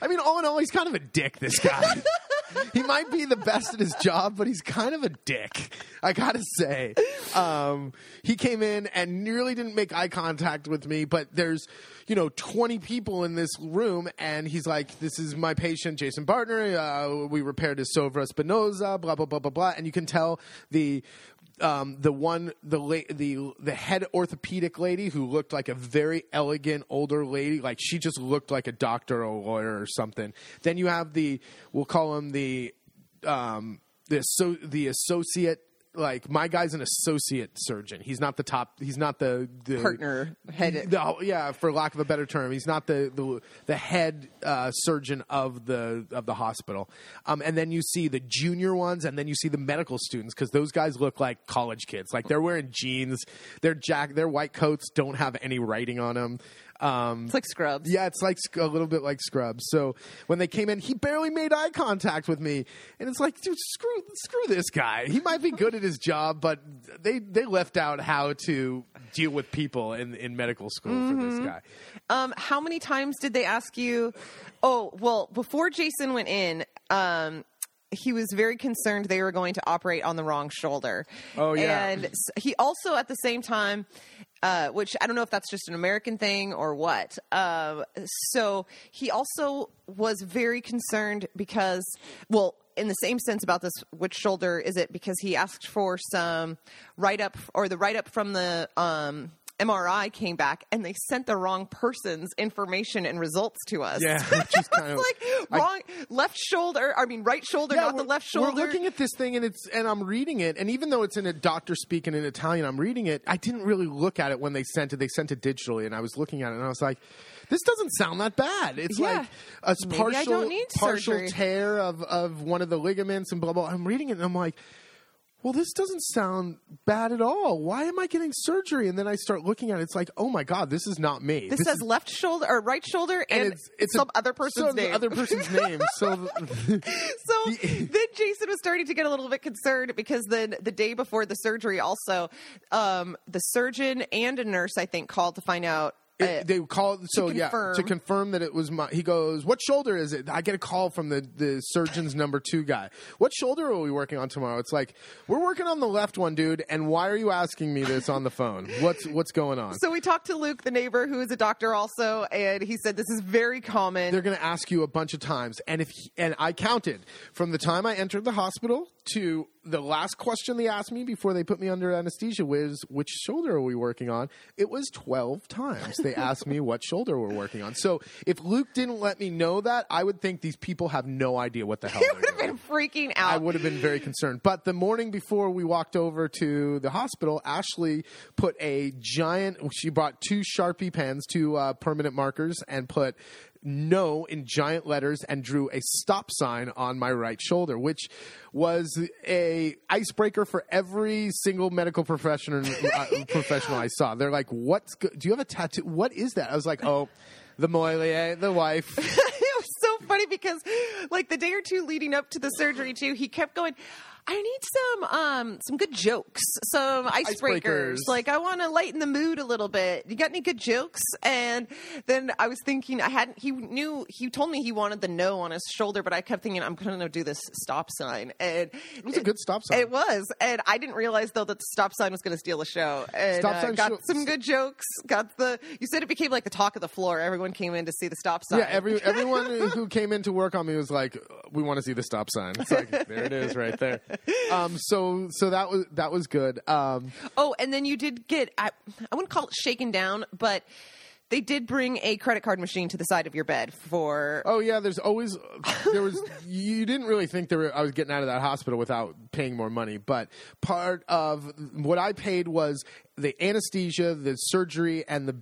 I mean, all in all, he's kind of a dick. This guy. he might be the best at his job, but he's kind of a dick. I gotta say, um, he came in and nearly didn't make eye contact with me. But there's, you know, 20 people in this room, and he's like, "This is my patient, Jason Bartner. Uh, we repaired his sovra spinosa. Blah blah blah blah blah." And you can tell the um, the one the la- the the head orthopedic lady who looked like a very elegant older lady, like she just looked like a doctor or a lawyer or something. Then you have the we'll call him the um, the so the associate. Like my guy's an associate surgeon. He's not the top. He's not the, the Partner, head- The, yeah, for lack of a better term, he's not the the, the head uh, surgeon of the of the hospital. Um, and then you see the junior ones, and then you see the medical students because those guys look like college kids. Like they're wearing jeans, their jack, their white coats don't have any writing on them. Um, It's like Scrubs. yeah, it's like a little bit like Scrubs. So when they came in, he barely made eye contact with me, and it's like, dude, screw screw this guy. He might be good at his job, but they they left out how to deal with people in in medical school for this guy. Um, how many times did they ask you? Oh, well, before Jason went in, um, he was very concerned they were going to operate on the wrong shoulder. Oh, yeah. and he also at the same time. Uh, which I don't know if that's just an American thing or what. Um, so he also was very concerned because, well, in the same sense about this, which shoulder is it? Because he asked for some write up or the write up from the um, MRI came back and they sent the wrong person's information and results to us. Yeah, which is kind of like wrong left shoulder. I mean, right shoulder, not the left shoulder. We're looking at this thing and it's and I'm reading it, and even though it's in a doctor speaking in Italian, I'm reading it. I didn't really look at it when they sent it. They sent it digitally, and I was looking at it, and I was like. This doesn't sound that bad. It's Yeah. like a Maybe partial partial surgery. tear of, of one of the ligaments and blah blah. I'm reading it and I'm like, well, this doesn't sound bad at all. Why am I getting surgery? And then I start looking at it. It's like, oh my god, this is not me. this, says left shoulder or right shoulder and, it's some a- other person's some name. Other person's name. So so then Jason was starting to get a little bit concerned because then the day before the surgery, also um, the surgeon and a nurse, I think, called to find out. Uh, It- they call so yeah to confirm that it was my. He goes, "What shoulder is it?" I get a call from the the surgeon's number two guy. What shoulder are we working on tomorrow? It's like we're working on the left one, dude. And why are you asking me this on the phone? What's what's going on? so we talked to Luke, the neighbor, who is a doctor also, and he said this is very common. They're going to ask you a bunch of times, and if and I counted from the time I entered the hospital to the last question they asked me before they put me under anesthesia was which shoulder are we working on? It was twelve times they asked me what shoulder we're working on. So if Luke didn't let me know that, I would think these people have no idea what the hell. He would have been freaking out. I would have been very concerned. But the morning before we walked over to the hospital, Ashley put a giant, she brought two Sharpie pens, two uh, permanent markers, and put no in giant letters and drew a stop sign on my right shoulder, which was a icebreaker for every single medical professional uh, professional I saw. They're like, "What's go- do you have a tattoo? What is that?" I was like, "Oh, the Moilier, the wife." it was so funny because like the day or two leading up to the surgery too he kept going I need some um some good jokes, some icebreakers. Icebreakers. Like I want to lighten the mood a little bit. You got any good jokes? And then I was thinking I hadn't. He knew. He told me he wanted the no on his shoulder, but I kept thinking I'm going to do this stop sign, and It was a good stop sign. It was, and I didn't realize though that the stop sign was going to steal the show. And Stop uh, sign got show- some good jokes. Got the. You said it became like the talk of the floor. Everyone came in to see the stop sign. Yeah, every everyone who came in to work on me was like, "We want to see the stop sign." It's like there it is, right there. Um, so so that was that was good. Um, Oh, and then you did get I, I wouldn't call it shaken down, but they did bring a credit card machine to the side of your bed for oh yeah, there's always there was you didn't really think there were, I was getting out of that hospital without paying more money, but part of what I paid was the anesthesia, the surgery, and the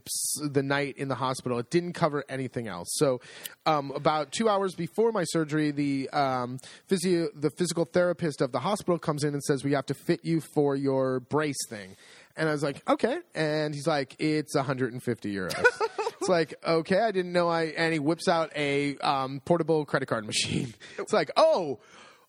the night in the hospital. It didn't cover anything else. So, um, about two hours before my surgery, the um, physio the physical therapist of the hospital comes in and says we have to fit you for your brace thing. And I was like, okay. And he's like, it's 150 euros. it's like, okay, I didn't know I. And he whips out a um, portable credit card machine. It's like, oh,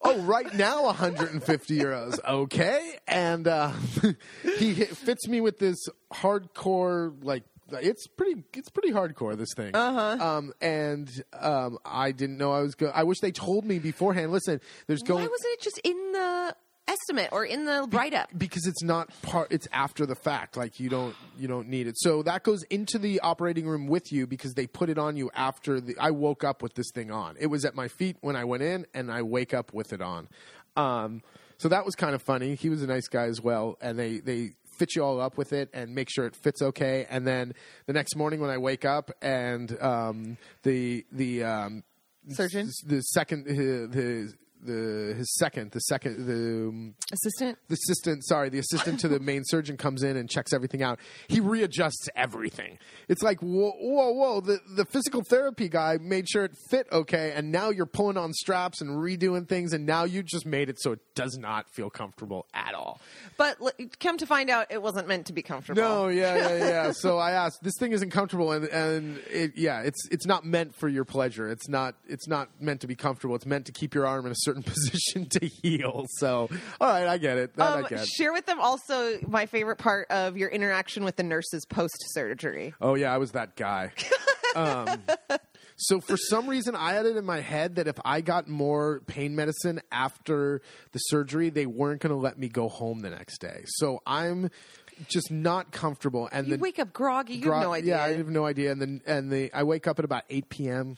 oh, right now 150 euros. Okay. And uh, he hit, fits me with this hardcore, like, it's pretty. It's pretty hardcore. This thing. Uh huh. Um, and um, I didn't know I was going. I wish they told me beforehand. Listen, there's going why wasn't it just in the estimate or in the write up? because it's not part it's after the fact like you don't you don't need it. So that goes into the operating room with you because they put it on you after the i woke up with this thing on. It was at my feet when i went in and i wake up with it on. Um, so that was kind of funny. He was a nice guy as well and they they fit you all up with it and make sure it fits okay. And then the next morning when i wake up and um, the the um, Surgeon? the second uh, the the his second the second the um, Assistant? the assistant sorry the assistant to the main surgeon comes in and checks everything out. He readjusts everything. It's like whoa whoa whoa the, the physical therapy guy made sure it fit okay and now you're pulling on straps and redoing things and now you just made it so it does not feel comfortable at all. But l- come to find out, it wasn't meant to be comfortable. no yeah yeah yeah. So i asked this thing isn't comfortable and, and it, yeah it's it's not meant for your pleasure. It's not it's not meant to be comfortable. It's meant to keep your arm in a certain position to heal so all right i get it that Um, i get share with them also my favorite part of your interaction with the nurses post surgery. Oh yeah, I was that guy. um, so for some reason, I had it in my head that if I got more pain medicine after the surgery, they weren't going to let me go home the next day. So I'm just not comfortable. And You the wake up groggy. You gro- have no idea. Yeah, I have no idea. And then and the I wake up at about eight p.m.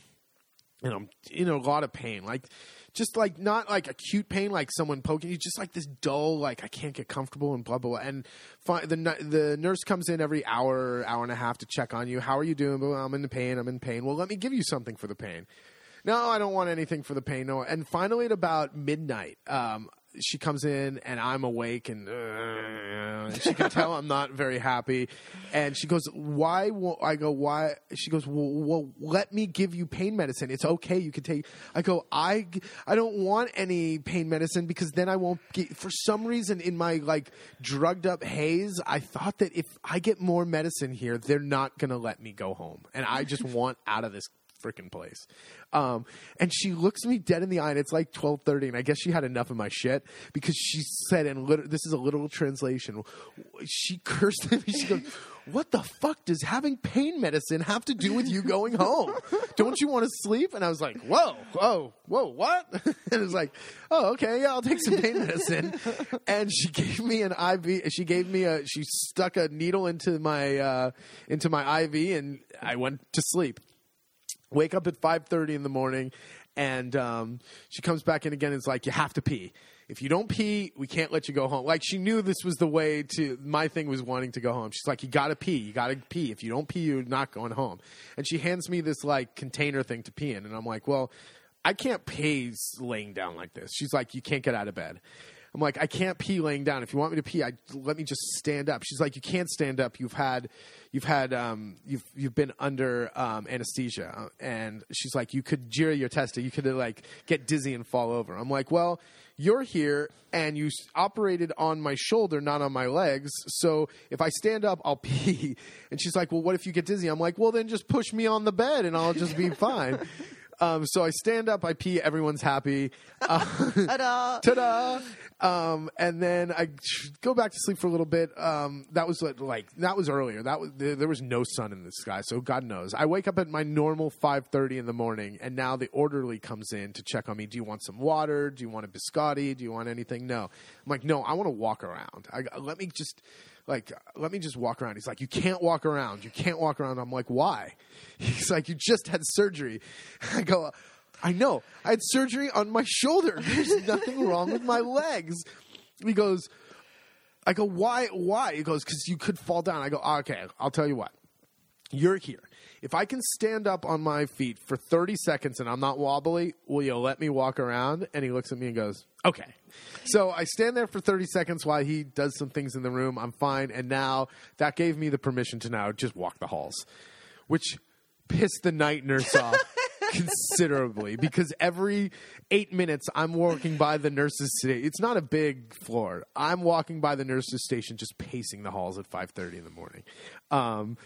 and I'm in a lot of pain, like. Just like not like acute pain, like someone poking you, just like this dull, like I can't get comfortable and blah blah. blah. And fi- the the nurse comes in every hour, hour and a half to check on you. How are you doing? Well, I'm in the pain. I'm in pain. Well, let me give you something for the pain. No, I don't want anything for the pain. No. And finally, at about midnight, um, she comes in and I'm awake and, uh, and she can tell I'm not very happy. And she goes, "Why?" Won't, I go, "Why?" She goes, well, "Well, let me give you pain medicine. It's okay. You can take." I go, "I I don't want any pain medicine because then I won't get." For some reason, in my like drugged up haze, I thought that if I get more medicine here, they're not gonna let me go home, and I just want out of this freaking place. Um, and she looks me dead in the eye, and it's like twelve thirty, and I guess she had enough of my shit because she said, and lit- this is a literal translation. She cursed me. She goes, "What the fuck does having pain medicine have to do with you going home? Don't you want to sleep?" And I was like, "Whoa, whoa, whoa, what?" and it was like, "Oh, okay, yeah, I'll take some pain medicine." and she gave me an IV. She gave me a. She stuck a needle into my uh, into my IV, and I went to sleep wake up at 5.30 in the morning and um, she comes back in again and is like you have to pee. If you don't pee we can't let you go home. Like she knew this was the way to my thing was wanting to go home. She's like you gotta pee. You gotta pee. If you don't pee you're not going home. And she hands me this like container thing to pee in and i'm like well i can't pee laying down like this. She's like you can't get out of bed I'm like, I can't pee laying down. If you want me to pee, I let me just stand up. She's like, you can't stand up. You've had, you've had, um, you've you've been under um, anesthesia, and she's like, you could jira your testa. You could like get dizzy and fall over. I'm like, well, you're here and you operated on my shoulder, not on my legs. So if I stand up, I'll pee. And she's like, well, what if you get dizzy? I'm like, well, then just push me on the bed and I'll just be fine. Um, so I stand up, I pee, everyone's happy. Uh, Ta-da. ta-da! Um, and then I go back to sleep for a little bit. Um, that was like, like that was earlier. That was there, there was no sun in the sky, so God knows. I wake up at my normal five thirty in the morning, and now the orderly comes in to check on me. Do you want some water? Do you want a biscotti? Do you want anything? No. I'm like, no. I want to walk around. I, let me just like let me just walk around. He's like, you can't walk around. You can't walk around. I'm like, why? He's like, you just had surgery. I go. I know. I had surgery on my shoulder. There's nothing wrong with my legs. He goes, I go, why? Why? He goes, because you could fall down. I go, okay, I'll tell you what. You're here. If I can stand up on my feet for 30 seconds and I'm not wobbly, will you let me walk around? And he looks at me and goes, okay. So I stand there for 30 seconds while he does some things in the room. I'm fine. And now that gave me the permission to now just walk the halls, which pissed the night nurse off considerably because every eight minutes I'm walking by the nurses station. It's not a big floor. I'm walking by the nurses station, just pacing the halls at 5:30 in the morning. Um,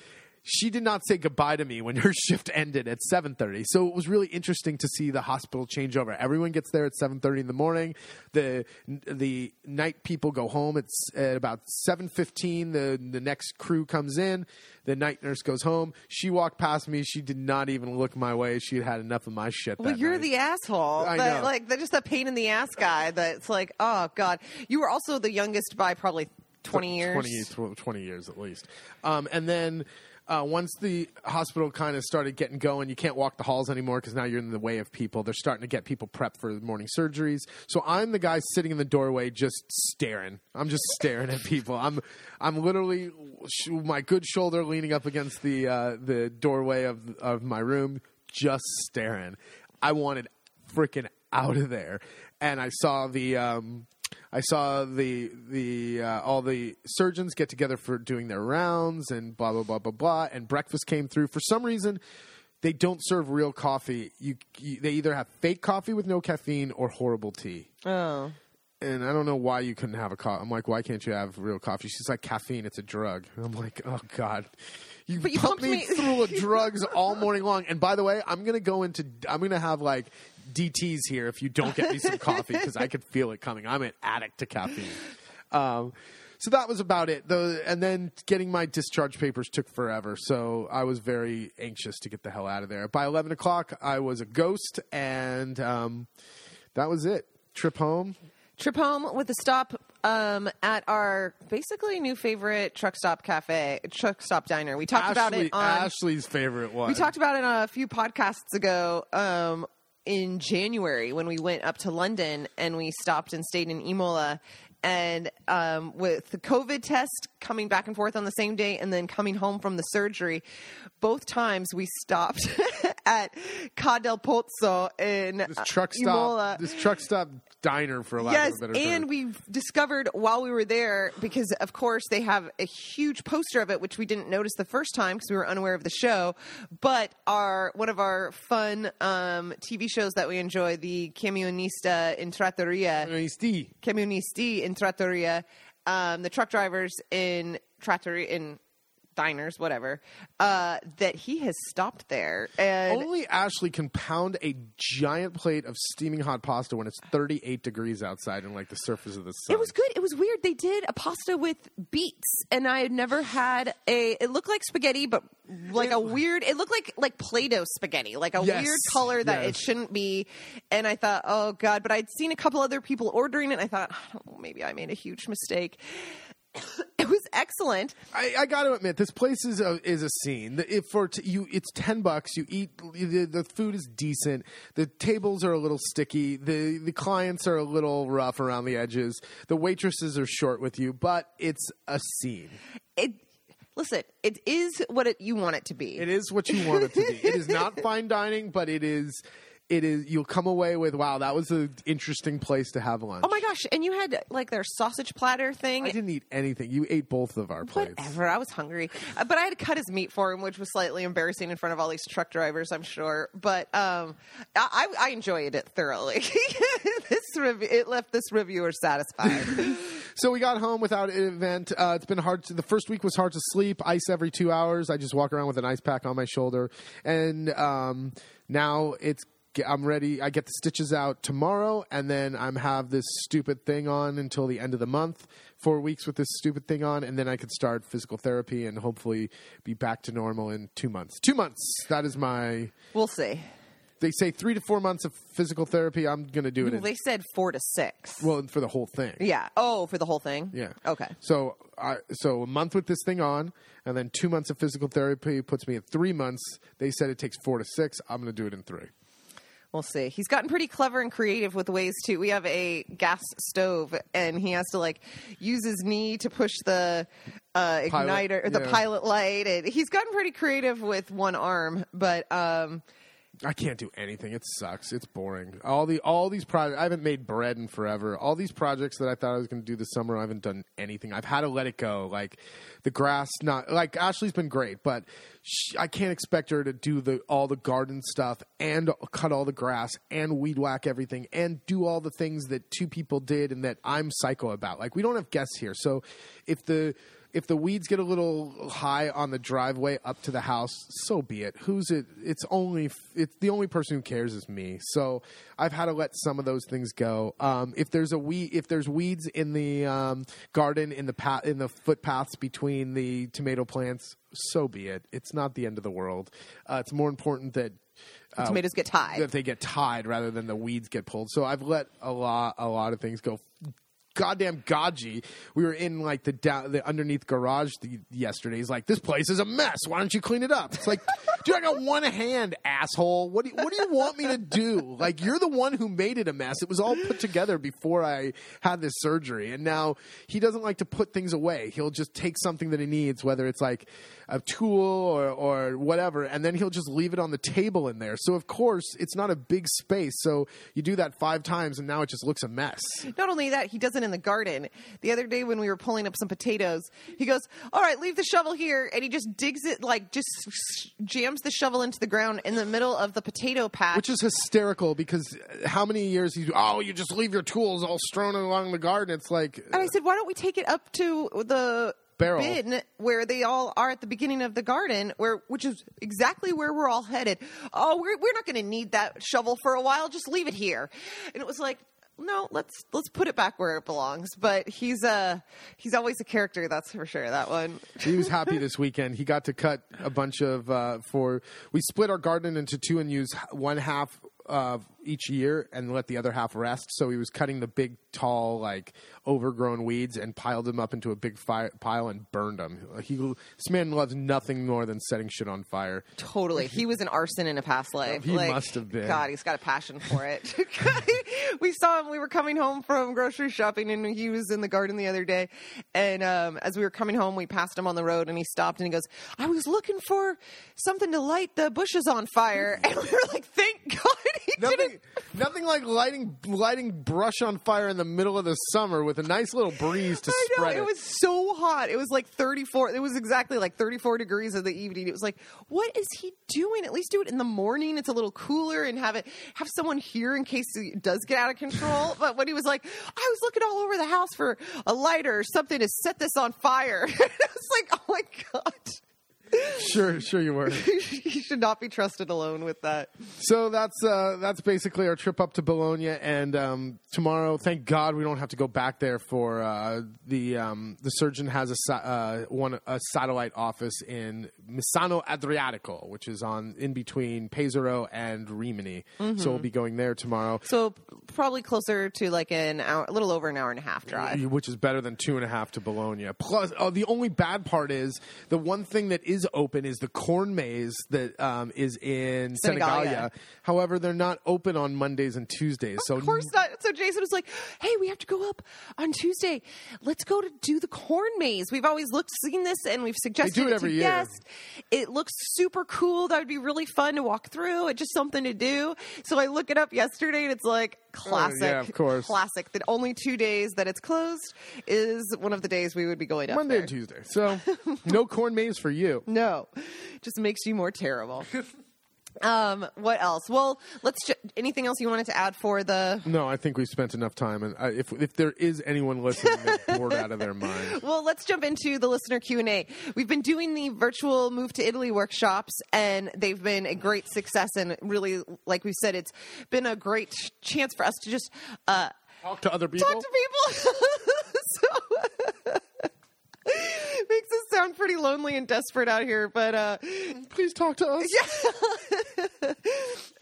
she did not say goodbye to me when her shift ended at 7:30. So it was really interesting to see the hospital change over. Everyone gets there at 7:30 in the morning. The the night people go home. It's at about 7:15 the the next crew comes in. The night nurse goes home. She walked past me. She did not even look my way. She had had enough of my shit. Well, you're night. the asshole. I that, know. Like, they're just a pain in the ass guy. That's like, oh god. You were also the youngest by probably twenty years. 20, 20 years at least. Um, and then uh, once the hospital kind of started getting going, you can't walk the halls anymore because now you're in the way of people. They're starting to get people prepped for morning surgeries. So I'm the guy sitting in the doorway just staring. I'm just staring at people. I'm I'm literally sh- my good shoulder leaning up against the uh, the doorway of of my room, just staring. I wanted freaking out of there, and I saw the. Um, I saw the the uh, all the surgeons get together for doing their rounds and blah blah blah blah blah. And breakfast came through. For some reason, they don't serve real coffee. You, you they either have fake coffee with no caffeine or horrible tea. Oh. And I don't know why you couldn't have a coffee. I'm like, why can't you have real coffee? She's like, caffeine, it's a drug. And I'm like, oh god, you, But you pump pumped me me- through with drugs all morning long. And by the way, I'm gonna go into, I'm gonna have like DTS here if you don't get me some coffee because I could feel it coming. I'm an addict to caffeine. Um, so that was about it. The, and then getting my discharge papers took forever. So I was very anxious to get the hell out of there. By 11 o'clock, I was a ghost, and um, that was it. Trip home. Trip home with a stop um, at our basically new favorite truck stop cafe, truck stop diner. We talked about it on. Ashley's favorite one. We talked about it on a few podcasts ago um, in January when we went up to London and we stopped and stayed in Imola. And um, with the COVID test coming back and forth on the same day and then coming home from the surgery, both times we stopped at Ca del Pozzo in this truck uh, Imola. stop. This truck stop diner, for lack Yes, of a better and term. we discovered while we were there because, of course, they have a huge poster of it, which we didn't notice the first time because we were unaware of the show. But our one of our fun um, TV shows that we enjoy, the Camionista in Trattoria, Nasty. Camionisti in Trattoria, um, the truck drivers in Trattoria in diners, whatever, uh, that he has stopped there and. Only Ashley can pound a giant plate of steaming hot pasta when it's 38 degrees outside and like the surface of the sun. It was good. It was weird. They did a pasta with beets, and I had never had a. It looked like spaghetti, but like a weird. It looked like like Play-Doh spaghetti, like a Yes, weird color that it shouldn't be. And I thought, oh god! But I'd seen a couple other people ordering it. and I thought, I maybe I made a huge mistake. it was excellent. I, I got to admit, this place is a is a scene. If for t- you, it's ten bucks. You eat the, the food is decent. The tables are a little sticky. the The clients are a little rough around the edges. The waitresses are short with you, but it's a scene. It. Listen, it is what it, you want it to be. It is what you want it to be. it is not fine dining, but it is. It is. You'll come away with wow. That was an interesting place to have lunch. Oh my gosh! And you had like their sausage platter thing. I didn't eat anything. You ate both of our plates. Whatever. I was hungry, uh, but I had to cut his meat for him, which was slightly embarrassing in front of all these truck drivers. I'm sure, but um, I, I enjoyed it thoroughly. this review, it left this reviewer satisfied. So we got home without an event. Uh, it's been hard. To, the first week was hard to sleep. Ice every two hours. I just walk around with an ice pack on my shoulder, and um, now it's I'm ready. I get the stitches out tomorrow, and then I'm have this stupid thing on until the end of the month. Four weeks with this stupid thing on, and then I can start physical therapy and hopefully be back to normal in two months. Two months. That is my. We'll see. They say three to four months of physical therapy. I'm going to do it. Well, in, they said four to six. well, for the whole thing. Yeah. Oh, for the whole thing. Yeah. Okay. So I so a month with this thing on, and then two months of physical therapy puts me at three months. They said it takes four to six. I'm going to do it in three. We'll see. He's gotten pretty clever and creative with ways to. We have a gas stove, and he has to like use his knee to push the uh, Pilot, igniter, or the yeah. pilot light. And he's gotten pretty creative with one arm, but um, I can't do anything. It sucks. It's boring. All the all these projects. I haven't made bread in forever. All these projects that I thought I was going to do this summer, I haven't done anything. I've had to let it go. Like the grass, not like Ashley's been great, but sh I can't expect her to do the all the garden stuff and cut all the grass and weed whack everything and do all the things that two people did and that I'm psycho about. Like we don't have guests here, so if the if the weeds get a little high on the driveway up to the house, so be it. Who's it? It's only it's the only person who cares is me. So I've had to let some of those things go. Um, if there's a weed, if there's weeds in the um, garden in the path in the footpaths between the tomato plants, so be it. It's not the end of the world. Uh, it's more important that. Uh, tomatoes get tied. that they get tied rather than the weeds get pulled. So I've let a lot a lot of things go. Goddamn Gaji, we were in like the the underneath garage the, yesterday. He's like, "This place is a mess. Why don't you clean it up?" It's like, dude, I got one hand, asshole. What do you, what do you want me to do? Like, you're the one who made it a mess. It was all put together before I had this surgery, and now he doesn't like to put things away. He'll just take something that he needs, whether it's like a tool or or whatever, and then he'll just leave it on the table in there. So of course, it's not a big space. So you do that five times, and now it just looks a mess. Not only that, he does it in the garden. The other day when we were pulling up some potatoes, he goes, "All right, leave the shovel here," and he just digs it like just jams the shovel into the ground in the middle of the potato patch. Which is hysterical because uh, how many years you oh you just leave your tools all strewn along the garden? It's like and I said, "Why don't we take it up to the Barrel. bin where they all are at the beginning of the garden, where which is exactly where we're all headed? Oh, we're we're not going to need that shovel for a while. Just leave it here." And it was like. No, let's let's put it back where it belongs. But he's uh he's always a character, that's for sure. That one. he was happy this weekend. He got to cut a bunch of uh, for. We split our garden into two and use one half uh, each year and let the other half rest. So he was cutting the big, tall, like overgrown weeds and piled them up into a big fire, pile and burned them. He this man loves nothing more than setting shit on fire. Totally. He was an arson in a past life. He must have been. God, he's got a passion for it. we saw him. We were coming home from grocery shopping, and he was in the garden the other day. And um, as we were coming home, we passed him on the road, and he stopped and he goes, "I was looking for something to light the bushes on fire." And we were like, "Thank God he Nothing, didn't." nothing like lighting lighting brush on fire in the middle of the summer with a nice little breeze to I know spread it was so hot. It was like 34. It was exactly like 34 degrees in the evening. It was like, what is he doing? At least do it in the morning. It's a little cooler and have it have someone here in case it does get out of control. but when he was like, I was looking all over the house for a lighter or something to set this on fire. I was like, oh my god. Sure, sure you were. you should not be trusted alone with that. So that's uh, that's basically our trip up to Bologna, and um, tomorrow, thank God, we don't have to go back there for uh, the um, the surgeon has a uh, one a satellite office in Misano Adriatico, which is on in between Pesaro and Rimini. So we'll be going there tomorrow, So probably closer to like an hour, a little over an hour and a half drive. which is better than two and a half to Bologna. Plus, oh, the only bad part is the one thing that is open is the corn maze that um, is in Senigallia. Senigallia. However, they're not open on Mondays and Tuesdays. so Of course not. So Jason was like, "Hey, we have to go up on Tuesday. Let's go to do the corn maze. We've always looked, seen this, and we've suggested do it it every to year. guests. It looks super cool. That would be really fun to walk through. It's just something to do. So I look it up yesterday, and it's like classic. Oh, yeah, of course. classic. That only two days that it's closed is one of the days we would be going up Monday there. and Tuesday. So no corn maze for you. No, just makes you more terrible. Um, what else? Well, let's. Ju- anything else you wanted to add for the? No, I think we spent enough time, and uh, if if there is anyone listening that's bored out of their mind, Well, let's jump into the listener Q and A. We've been doing the virtual move to Italy workshops, and they've been a great success. And really, like we said, it's been a great chance for us to just uh, talk to other people. talk to people. so. Sound pretty lonely and desperate out here, but uh, Please talk to us.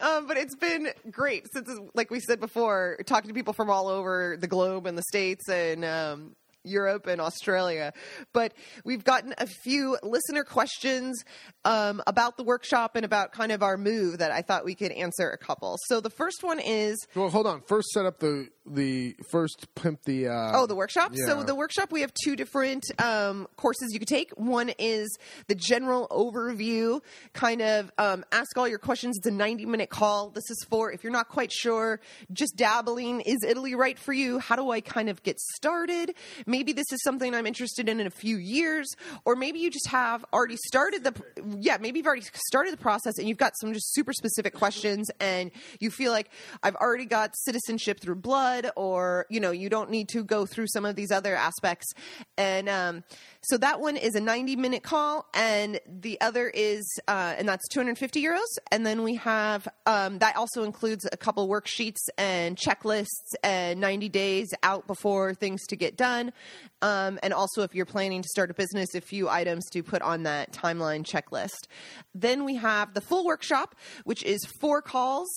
um, but it's been great since, like we said before, talking to people from all over the globe and the states and um, Europe and Australia. But we've gotten a few listener questions um, about the workshop and about kind of our move that I thought we could answer a couple. So the first one is Well, hold on. First, set up the the first pimp the. Uh, Oh, the workshop. So the workshop, we have two different um, courses you could take. One is the general overview, kind of um, ask all your questions. It's a ninety-minute call. This is for if you're not quite sure, just dabbling. Is Italy right for you? How do I kind of get started? Maybe this is something I'm interested in in a few years, or maybe you just have already started the. Yeah, maybe you've already started the process and you've got some just super specific questions, and you feel like I've already got citizenship through blood or you know you don't need to go through some of these other aspects and um, so that one is a 90 minute call and the other is uh, and that's 250 euros and then we have um, that also includes a couple worksheets and checklists and 90 days out before things to get done um, and also if you're planning to start a business a few items to put on that timeline checklist. Then we have the full workshop which is four calls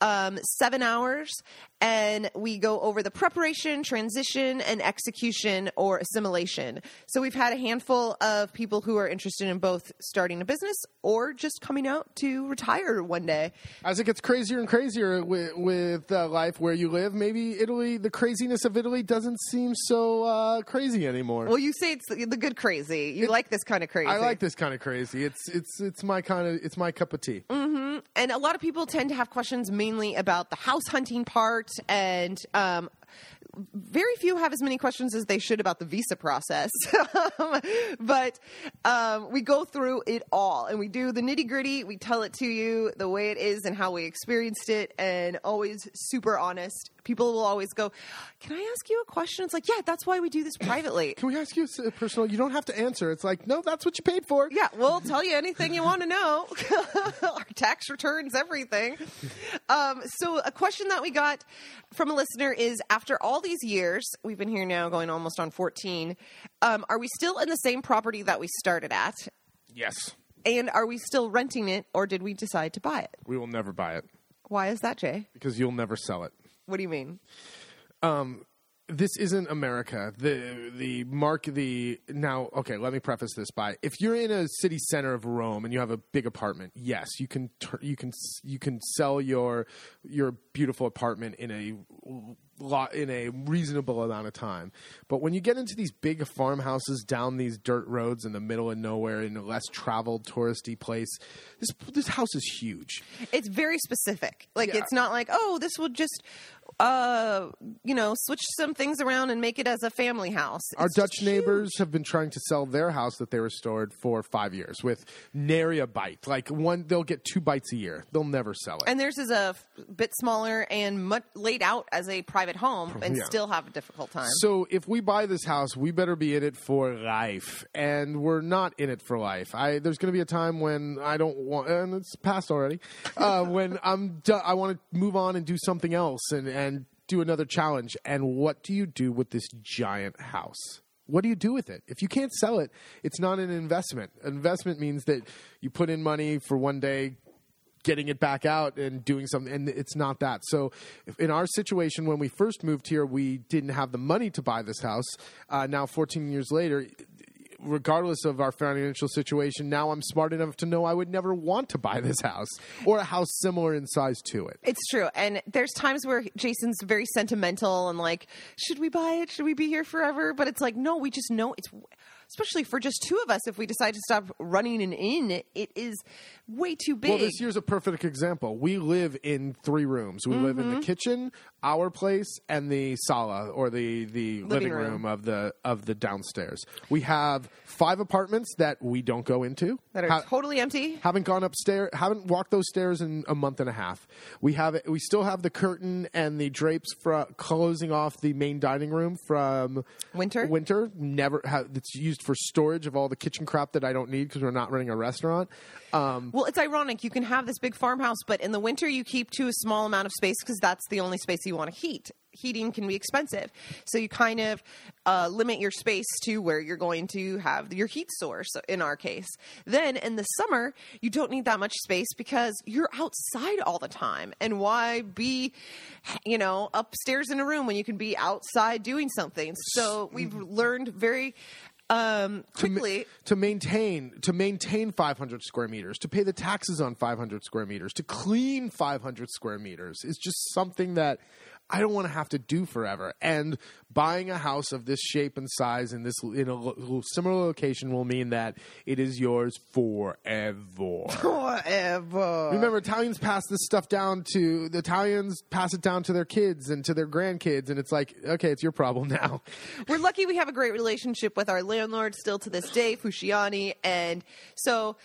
um, seven hours and we go over the preparation, transition, and execution or assimilation. So we've had a handful of people who are interested in both starting a business or just coming out to retire one day. As it gets crazier and crazier with, with uh, life where you live, maybe Italy, the craziness of Italy doesn't seem so uh, crazy anymore. Well, you say it's the the good crazy. You like this kind of crazy. I like this kind of crazy. It's it's it's my kind of it's my cup of tea. Mm-hmm. and a lot of people tend to have questions mainly about the house hunting part and um, very few have as many questions as they should about the visa process but um, we go through it all and we do the nitty gritty we tell it to you the way it is and how we experienced it and always super honest people will always go can i ask you a question it's like yeah that's why we do this privately Can we ask you a personal? You don't have to answer. It's like no, that's what you paid for. Yeah, we'll tell you anything you want to know. Our tax returns, everything. Um, so, a question that we got from a listener is After all these years, we've been here now going almost on 14, um, are we still in the same property that we started at? Yes, And are we still renting it, or did we decide to buy it? we will never buy it Why is that, Jay? because you'll never sell it. What do you mean? Um, this isn't America. The the mark the now okay, let me preface this by if you're in a city center of Rome and you have a big apartment, yes, you can tur- you can you can sell your your beautiful apartment in a in a reasonable amount of time. But when you get into these big farmhouses down these dirt roads in the middle of nowhere in a less traveled touristy place, this this house is huge. It's very specific. Like Yeah. it's not like, oh, this will just uh, you know, switch some things around and make it as a family house. Our Dutch huge. neighbors have been trying to sell their house that they restored for five years with nary a bite. Like one, they'll get two bites a year. They'll never sell it. And theirs is a f- bit smaller and much laid out as a private home and Yeah. still have a difficult time. so if we buy this house, we better be in it for life, and we're not in it for life. I there's going to be a time when I don't want, and it's past already. Uh, when I'm done, I want to move on and do something else and and do another challenge. And what do you do with this giant house? What do you do with it? If you can't sell it, it's not an investment. Investment means that you put in money for one day, getting it back out and doing something and it's not that so in our situation when we first moved here we didn't have the money to buy this house uh, now 14 years later regardless of our financial situation now i'm smart enough to know i would never want to buy this house or a house similar in size to it it's true. And there's times where Jason's very sentimental and like, should we buy it? Should we be here forever? But it's like, no, we just know it's especially for just two of us, if we decide to stop running an inn, it is way too big. Well, this year's a perfect example. We live in three rooms. We live in Mm-hmm. the kitchen, our place, and the sala or the, the living, room. room. of the of the downstairs. We have five apartments that we don't go into. that are Ha- totally empty. haven't gone upstairs haven't walked those stairs in a month and a half we have we still have the curtain and the drapes fro- closing off the main dining room from Winter? winter never ha- it's used for storage of all the kitchen crap that i don't need because we're not running a restaurant um, Well, it's ironic. You can have this big farmhouse, but in the winter, you keep to a small amount of space because that's the only space you want to heat. Heating can be expensive. So you kind of uh, limit your space to where you're going to have your heat source, in our case. Then in the summer, you don't need that much space because you're outside all the time. And why be, you know, upstairs in a room when you can be outside doing something? So we've learned very um, to ma- to maintain to maintain 500 square meters to pay the taxes on 500 square meters to clean 500 square meters is just something that I don't want to have to do forever. And buying a house of this shape and size in this in a lo- similar location will mean that it is yours forever. Forever. Remember, Italians pass this stuff down to the Italians pass it down to their kids and to their grandkids, and it's like, okay, it's your problem now. We're lucky we have a great relationship with our landlord still to this day, Fushiani, and so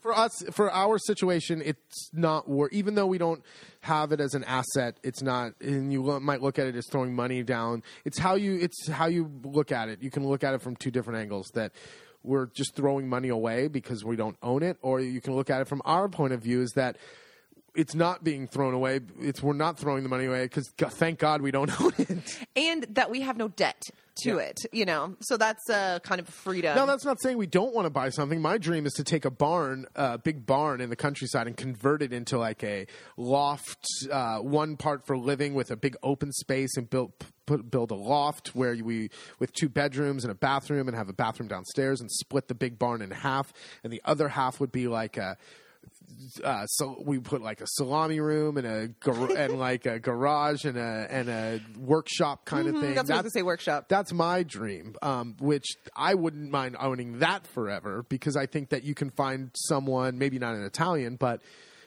for us for our situation it's not worth even though we don't have it as an asset it's not and you lo- might look at it as throwing money down. It's how you it's how you look at it. You can look at it from two different angles that we're just throwing money away because we don't own it or you can look at it from our point of view is that it's not being thrown away it's we're not throwing the money away because thank god we don't own it and that we have no debt to Yeah. it, you know. So that's a kind of freedom. No, that's not saying we don't want to buy something. My dream is to take a barn, a big barn in the countryside, and convert it into like a loft, uh, one part for living with a big open space, and build put, build a loft where we with two bedrooms and a bathroom, and have a bathroom downstairs, and split the big barn in half, and the other half would be like a uh, so we put like a salami room and a gar- and like a garage and a and a workshop kind of thing. Mm-hmm, that's was gonna say, workshop. That's my dream, um, which I wouldn't mind owning that forever because I think that you can find someone, maybe not an Italian, but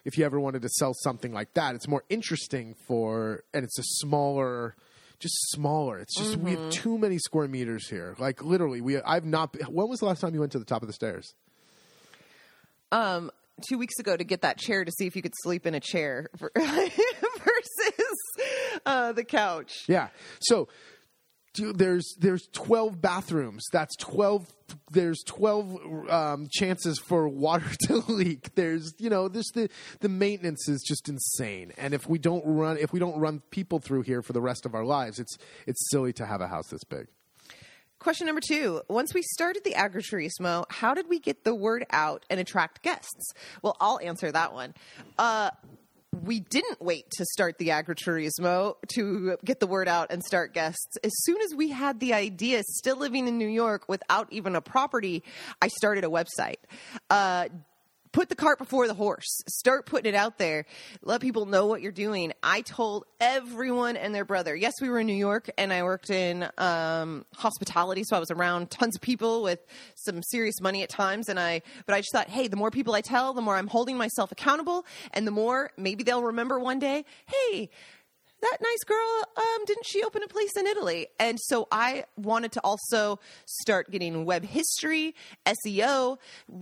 if you ever wanted to sell something like that, it's more interesting for, and it's a smaller. Just smaller. It's just we Mm-hmm. have too many square meters here. Like literally, we. I've not. When was the last time you went to the top of the stairs? um, two weeks ago to get that chair to see if you could sleep in a chair for, versus uh, the couch. Yeah. So there's there's 12 bathrooms. That's 12 there's 12 um, chances for water to leak. There's you know, this the the maintenance is just insane. And if we don't run if we don't run people through here for the rest of our lives, it's it's silly to have a house this big. Question number two. Once we started the agriturismo, how did we get the word out and attract guests? Well, I'll answer that one. Uh, we didn't wait to start the agriturismo to get the word out and start guests. As soon as we had the idea, still living in New York without even a property, I started a website. Uh, put the cart before the horse. Start putting it out there. Let people know what you're doing. I told everyone and their brother. Yes, we were in New York and I worked in um, hospitality, so I was around tons of people with some serious money at times. And I, but I just thought, hey, the more people I tell, the more I'm holding myself accountable, and the more maybe they'll remember one day, hey that nice girl um, didn't she open a place in italy and so i wanted to also start getting web history seo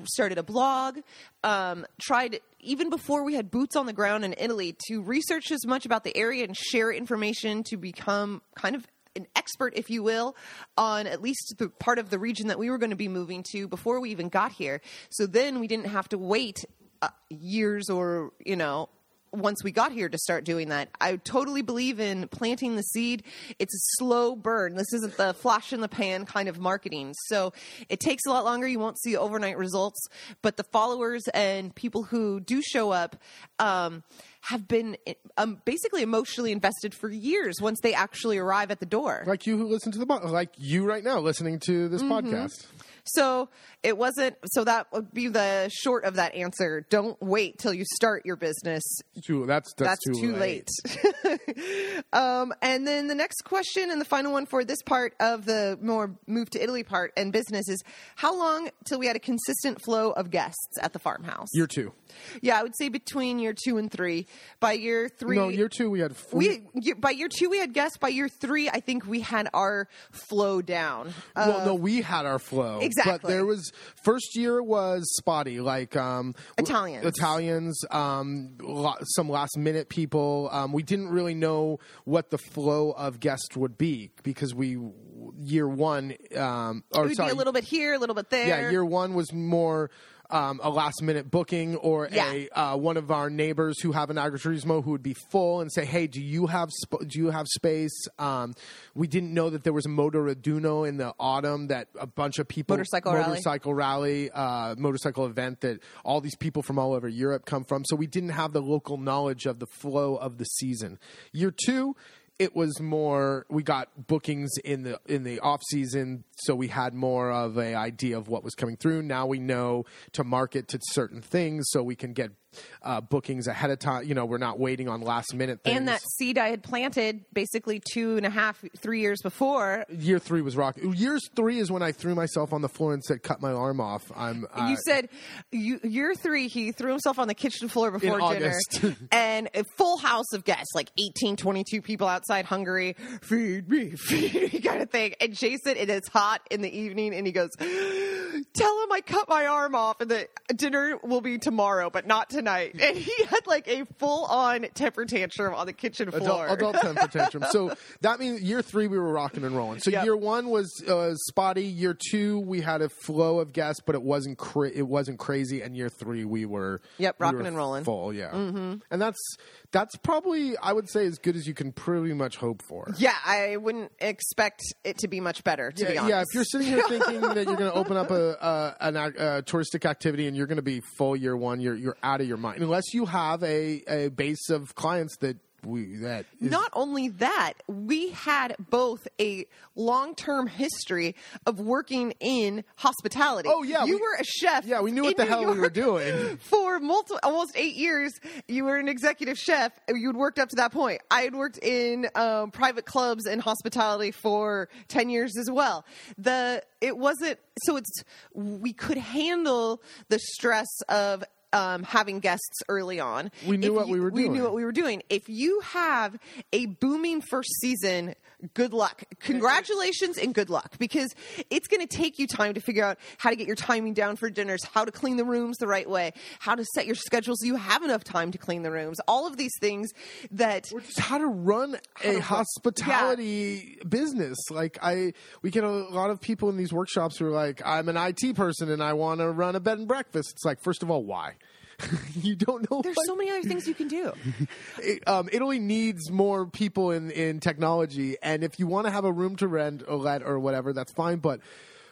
started a blog um, tried even before we had boots on the ground in italy to research as much about the area and share information to become kind of an expert, if you will, on at least the part of the region that we were going to be moving to before we even got here. So then we didn't have to wait uh, years or, you know, once we got here to start doing that. I totally believe in planting the seed. It's a slow burn. This isn't the flash in the pan kind of marketing. So it takes a lot longer. You won't see overnight results, but the followers and people who do show up um, have been um, basically emotionally invested for years once they actually arrive at the door. Like you who listen to the like you right now listening to this podcast. So it wasn't. So that would be the short of that answer. Don't wait till you start your business. Too, that's, that's That's too, too late. um, and then the next question and the final one for this part of the more move to Italy part and business is how long till we had a consistent flow of guests at the farmhouse? Year two. yeah, I would say between year two and three. By year three, No, year two we had. we by year two we had guests. By year three, I think we had our flow down. Uh, well, no, we had our flow. But Exactly. there was first year was spotty, like um, Italians. Italians, um, lo- some last minute people. Um, we didn't really know what the flow of guests would be because we year one, um, or it would sorry, be a little bit here, a little bit there. yeah, year one was more. Um, a last minute booking or a uh, one of our neighbors who have an agriturismo who would be full and say, "Hey, do you have sp- do you have space?" Um, we didn't know that there was a Motoraduno in the autumn that a bunch of people Motorcycle rally. motorcycle rally uh, motorcycle event that all these people from all over Europe come from. So we didn't have the local knowledge of the flow of the season. Year two. It was more. We got bookings in the in the off season, so we had more of a idea of what was coming through. Now we know to market to certain things, so we can get uh, bookings ahead of time. You know, we're not waiting on last minute things. and that seed I had planted basically two and a half, three years before. year three was rock. Years three is when I threw myself on the floor and said, "Cut my arm off." I'm. Uh, you said you, year three, he threw himself on the kitchen floor before dinner, and a full house of guests, like 18, 22 people outside hungry, feed me, feed me, kind of thing. And Jason, it is hot in the evening, and he goes, "Tell him I cut my arm off, and the dinner will be tomorrow, but not tonight." And he had like a full on temper tantrum on the kitchen floor. Adult, adult temper tantrum. So that means year three we were rocking and rolling. So Yep. year one was uh, spotty. Year two we had a flow of guests, but it wasn't cra- it wasn't crazy. And year three we were Yep, rocking were and rolling. full. Yeah, mm-hmm. and that's that's probably I would say as good as you can pretty much hope for. yeah, I wouldn't expect it to be much better. To be yeah, honest, yeah, if you're sitting here thinking that you're going to open up a, a an ac- a touristic activity and you're going to be full year one, you're you're out of your mind unless you have a, a base of clients that we that is, Not only that, we had both a long term history of working in hospitality. Oh, yeah, you we- were a chef. yeah, we knew what the New hell we were doing. for multiple, almost eight years. You were an executive chef. You had worked up to that point. I had worked in um, private clubs and hospitality for ten years as well. The it wasn't so it's we could handle the stress of. Um, having guests early on, We knew If what we were doing. We knew what we were doing. If you have a booming first season, good luck. Congratulations and good luck because it's going to take you time to figure out how to get your timing down for dinners, how to clean the rooms the right way, how to set your schedule so you have enough time to clean the rooms. All of these things that or just how to run a hospitality business. Like I, we get a lot of people in these workshops who are like, "I'm an IT person and I want to run a bed and breakfast." It's like, first of all, why? you don't know. there's what- so many other things you can do. it- um, Italy needs more people in, in technology, and if you want to have a room to rent or let or whatever, that's fine. But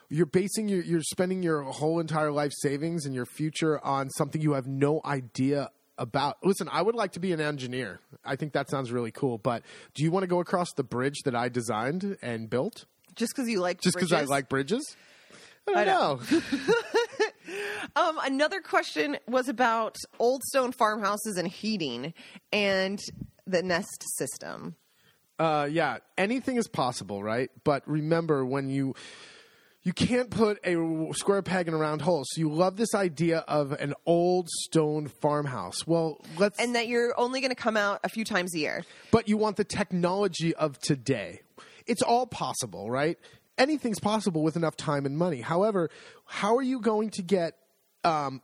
you're basing your you're spending your whole entire life savings and your future on something you have no idea about. Listen, I would like to be an engineer. I think that sounds really cool. But do you want to go across the bridge that I designed and built Just because you like just because I bridges. like bridges? I don't I know. know. Um, another question was about old stone farmhouses and heating and the nest system. Uh, yeah, anything is possible, right? But remember, when you you can't put a square peg in a round hole. So you love this idea of an old stone farmhouse. Well, let's and that you're only going to come out a few times a year. but you want the technology of today. It's all possible, right? Anything's possible with enough time and money. However, how are you going to get um,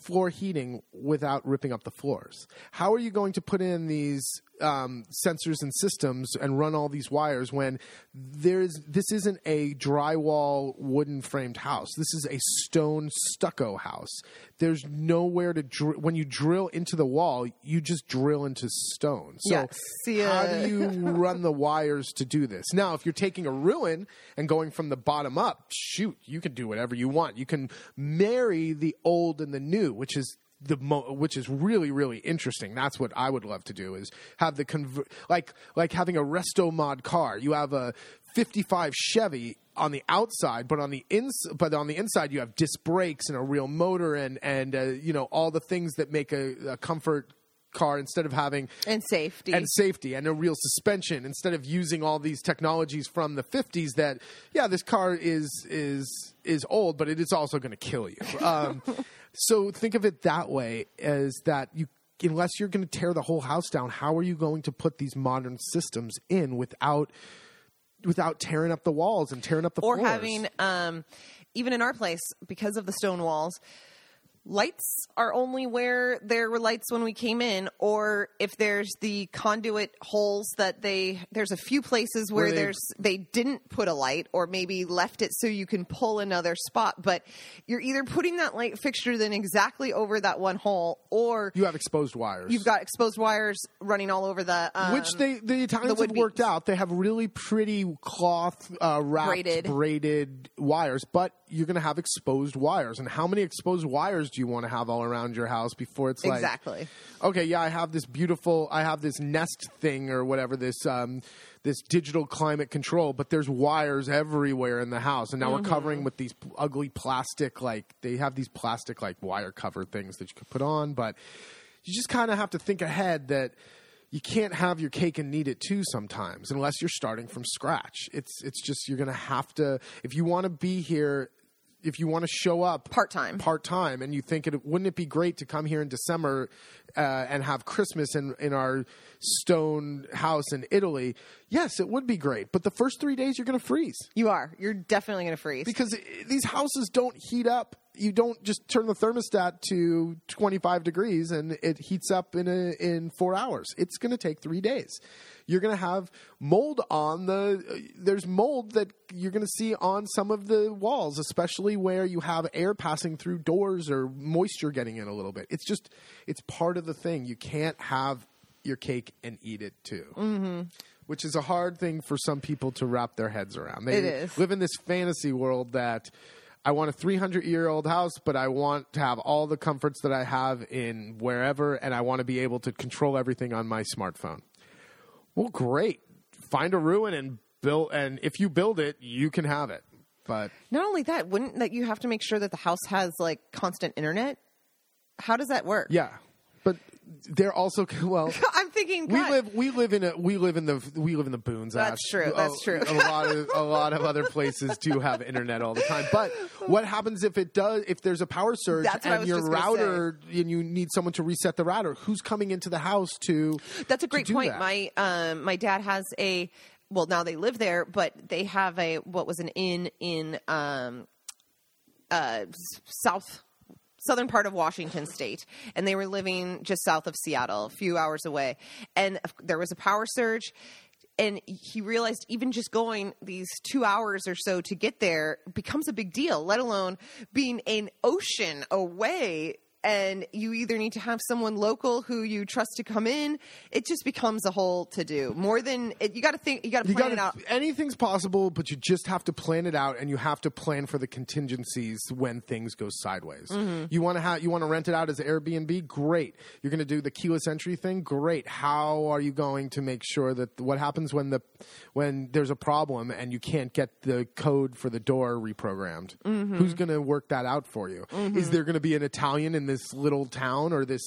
floor heating without ripping up the floors? How are you going to put in these um, sensors and systems and run all these wires when there's this isn't a drywall wooden framed house? This is a stone stucco house. There's nowhere to dr- when you drill into the wall, you just drill into stone. So see, how do you run the wires to do this? Now, if you're taking a ruin and going from the bottom up, shoot, you can do whatever you want. You can marry the old and the new, which is the mo- which is really really interesting. That's what I would love to do is have the conver- like like having a resto mod car. You have a 55 Chevy on the outside, but on the ins but on the inside you have disc brakes and a real motor and and uh, you know all the things that make a, a comfort car instead of having and safety. and safety and a real suspension instead of using all these technologies from the 50s that yeah this car is is is old but it is also going to kill you um, so think of it that way as that you unless you're going to tear the whole house down how are you going to put these modern systems in without without tearing up the walls and tearing up the or floors? having um, even in our place because of the stone walls lights are only where there were lights when we came in or if there's the conduit holes that they there's a few places where, Where they- there's they didn't put a light or maybe left it so you can pull another spot but you're either putting that light fixture then exactly over that one hole or you have exposed wires you've got exposed wires running all over the um, which they the Italians wood have worked beams. out. They have really pretty cloth uh, wrapped Braided. braided wires, but you're going to have exposed wires. And how many exposed wires do you want to have all around your house before it's like exactly okay, yeah, I have this beautiful, I have this Nest thing or whatever this um, this digital climate control, but there's wires everywhere in the house, and now Mm-hmm. we're covering with these ugly plastic like they have these plastic like wire cover things that you could put on, but you just kind of have to think ahead that you can't have your cake and eat it too sometimes unless you're starting from scratch. It's it's just you're going to have to if you want to be here if you want to show up Part-time. part time, and you think it wouldn't it be great to come here in December uh, and have Christmas in in our stone house in Italy? Yes, it would be great, but the first three days you're going to freeze you are you're definitely going to freeze because these houses don't heat up. You don't just turn the thermostat to 25 degrees and it heats up in a, in four hours. It's going to take three days. You're going to have mold on the. There's mold that you're going to see on some of the walls, especially where you have air passing through doors or moisture getting in a little bit. It's just it's part of the thing. You can't have your cake and eat it too. Mm-hmm. Which is a hard thing for some people to wrap their heads around. They It is. live in this fantasy world that I want a 300 year old house, but I want to have all the comforts that I have in wherever, and I want to be able to control everything on my smartphone. Well, great. Find a ruin and build, and if you build it, you can have it. But Not only that, wouldn't that you have to make sure that the house has like constant internet? How does that work? yeah, but they're also well. I'm thinking We God, live. We live in a. We live in the. We live in the boons. That's Ash. true, that's A- true. A lot of a lot of other places do have internet all the time. But what happens if it does? If there's a power surge That's and your router and you need someone to reset the router, who's coming into the house to? That's a great point. that? My um, my dad has a well now they live there, but they have a what was an inn in um, uh, south southern part of Washington state and they were living just south of Seattle a few hours away. And there was a power surge and he realized even just going these 2 hours or so to get there becomes a big deal let alone being an ocean away and you either need to have someone local who you trust to come in it just becomes a whole to do more than it, you got to think you got to plan got it out anything's possible, but you just have to plan it out, and you have to plan for the contingencies when things go sideways. Mm-hmm. You want to have you want to rent it out as Airbnb? Great. You're going to do the keyless entry thing? Great. How are you going to make sure that what happens when the when there's a problem and you can't get the code for the door reprogrammed? Mm-hmm. Who's going to work that out for you? Is there going to be an Italian in this little town or this